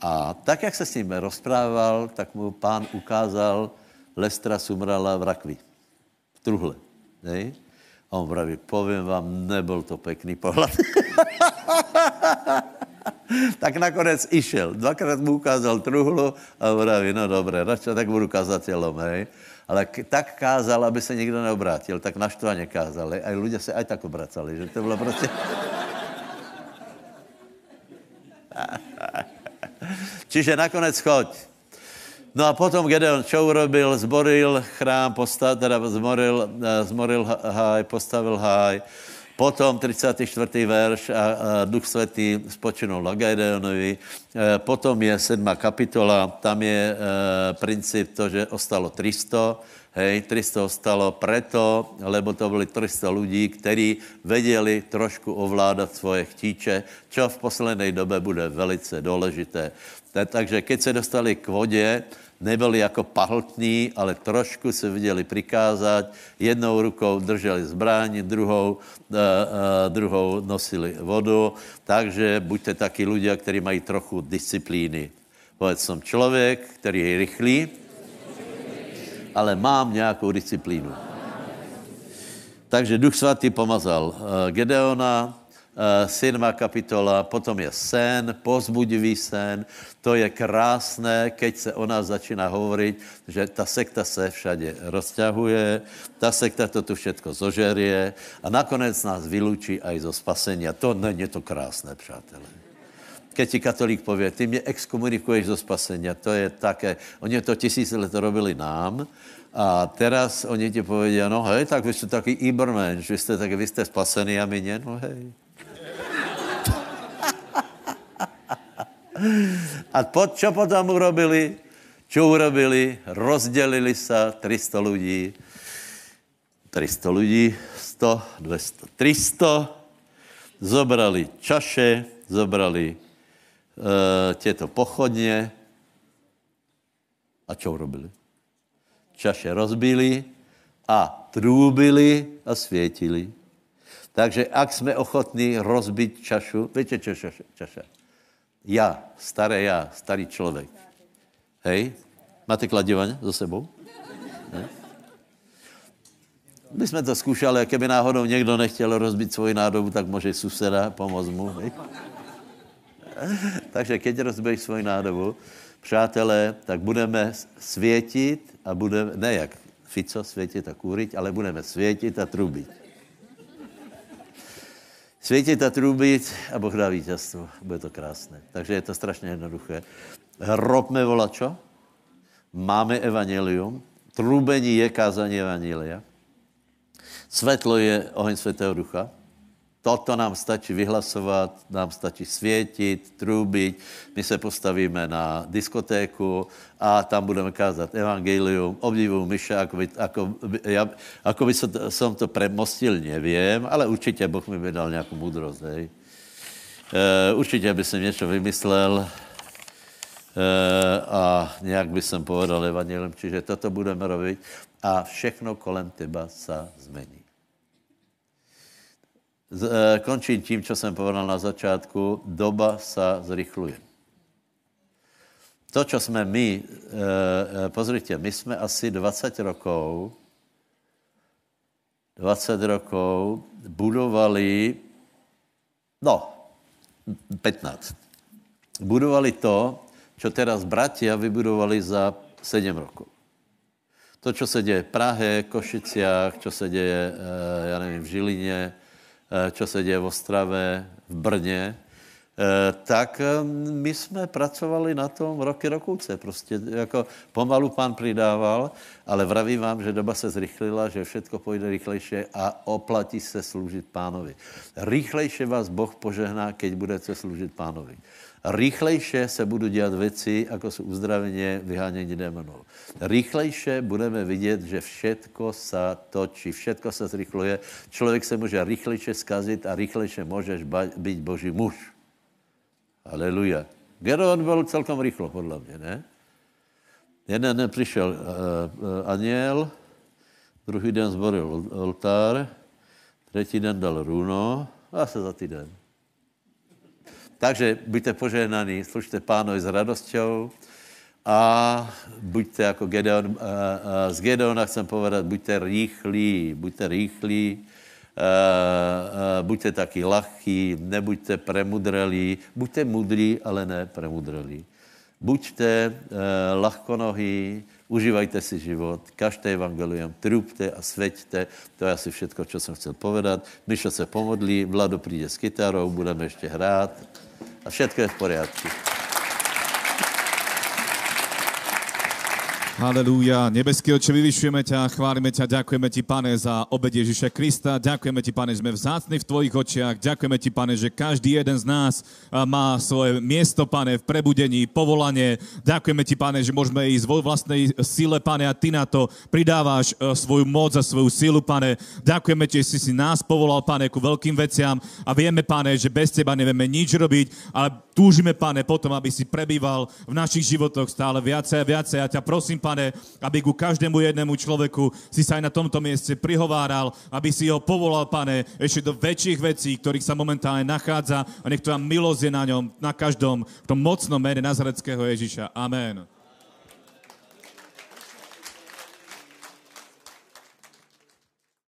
A: A tak, jak se s ním rozprával, tak mu pán ukázal Lestra Sumrala v rakvi. V truhle. Ne? A on praví, povím vám, nebyl to pekný pohled. tak nakonec išel. Dvakrát mu ukázal truhlu a praví, no dobré, radši tak budu kazatelom, hej. Ale k- tak kázal, aby se nikdo neobrátil, tak naštvaně kázal. A lidé se aj tak obracali, že to bylo prostě... Čiže nakonec choď. No a potom Gedeon čo urobil? Zboril chrám, postav, teda zmoril, eh, zmoril háj, postavil háj. Potom 34. verš a, a Duch Svatý spočinul na Gedeonovi. E, potom je 7. kapitola, tam je e, princip to, že ostalo 300. Hej, 300 ostalo preto, lebo to byli 300 ľudí, kteří vedeli trošku ovládat svoje chtíče, čo v poslednej dobe bude velice důležité. Takže keď se dostali k vodě, nebyli jako pahltní, ale trošku se viděli prikázat. Jednou rukou drželi zbraň, druhou, uh, uh, druhou nosili vodu. Takže buďte taky ľudia, kteří mají trochu disciplíny. Povedz, jsem člověk, který je rychlý, ale mám nějakou disciplínu. Takže Duch Svatý pomazal uh, Gedeona, uh, 7. kapitola, potom je sen, pozbudivý sen. To je krásné, keď se o nás začíná hovorit, že ta sekta se všade rozťahuje, ta sekta to tu všetko zožerie a nakonec nás vylučí aj zo spasenia. To není to krásné, přátelé. Keď ti katolík pově, ty mě exkomunikuješ zo spasenia, to je také, oni to tisíce let robili nám, a teraz oni ti povedia, no hej, tak vy jste taky Iberman, že jste taky, vy jste spasený a my ne, no hej. A po, čo potom urobili? Čo urobili? Rozdělili se 300 lidí. 300 lidí, 100, 200, 300. Zobrali čaše, zobrali těto pochodně. A čo urobili? Čaše rozbili a trúbili a světili. Takže ak jsme ochotní rozbít čašu, víte, čaša? čaša? Já, staré já, starý člověk. Hej? Máte kladivaň za sebou? Ne? My jsme to zkoušeli, keby náhodou někdo nechtěl rozbít svoji nádobu, tak může suseda pomoct mu. Hej? Takže keď rozbiješ svoji nádobu, přátelé, tak budeme světit a budeme, ne jak Fico světit a kůrit, ale budeme světit a trubit. Světit a trubit a Boh dá vítězstvo. Bude to krásné. Takže je to strašně jednoduché. Robme volačo, máme evangelium, trubení je kázání evangelia, světlo je oheň světého ducha, Toto nám stačí vyhlasovat, nám stačí světit, trubit. My se postavíme na diskotéku a tam budeme kázat evangelium, obdivuju Myša, ako by, ako, ja, ako by som, som to premostil, nevím, ale určitě Boh mi by dal nějakou moudrost. Hej. E, určitě by jsem něco vymyslel e, a nějak by jsem povedal evangelium, čiže toto budeme robit a všechno kolem teba se změní. Z, e, končím tím, co jsem povedal na začátku. Doba sa zrychluje. To, co jsme my, e, pozrite, my jsme asi 20 rokov 20 rokov budovali, no, 15. Budovali to, čo teraz bratia vybudovali za 7 rokov. To, čo se děje v Prahe, Košiciach, čo se děje, já nevím, v Žilině, eh, čo se děje v Ostrave, v Brně, Eh, tak eh, my jsme pracovali na tom roky rokouce. Prostě jako pomalu pán přidával, ale vravím vám, že doba se zrychlila, že všechno půjde rychlejší a oplatí se sloužit pánovi. Rychlejší vás Boh požehná, keď budete sloužit pánovi. Rýchlejšie se budou dělat věci, jako jsou uzdraveně, vyhánění démonů. Rýchlejšie budeme vidět, že všetko se točí, všetko se zrychluje. Člověk se může rychlejšie skazit a rychlejšie můžeš být Boží muž. Aleluja. Gedeon byl celkom rychlo, podle mě, ne? Jeden den přišel uh, uh, druhý den zboril oltár, třetí den dal runo a se za týden. Takže buďte požehnaní, služte pánovi s radosťou a buďte jako Gedeon, uh, uh, z Gedeona chcem povedat, buďte rýchlí, buďte rýchlí, Uh, uh, buďte taky lachí, nebuďte premudrelí, buďte mudrý, ale ne premudrelí. Buďte lahkonohý, užívajte si život, kažte evangelium, trubte a sveďte. To je asi všetko, co jsem chcel povedat. Myšo se pomodlí, Vlado přijde s kytarou, budeme ještě hrát a všetko je v poriadku.
C: Halelúja. Nebeský oče, vyvyšujeme ťa, chválime ťa, ďakujeme ti, pane, za obed Ježiša Krista. Ďakujeme ti, pane, že sme vzácni v tvojich očiach. Ďakujeme ti, pane, že každý jeden z nás má svoje miesto, pane, v prebudení, povolanie. Ďakujeme ti, pane, že môžeme ísť vo vlastnej sile, pane, a ty na to pridávaš svoju moc a svoju silu, pane. Ďakujeme ti, že si si nás povolal, pane, ku veľkým veciam a vieme, pane, že bez teba nevieme nič robiť, ale túžime, pane, potom, aby si prebýval v našich životoch stále viacej a viacej. Ja ťa prosím, pane, pane, aby ku každému jednému človeku si sa aj na tomto mieste prihováral, aby si ho povolal, pane, ešte do väčších vecí, ktorých sa momentálne nachádza a nech tvoja milosť je na ňom, na každom, v tom mocnom mene Nazareckého Ježiša. Amen.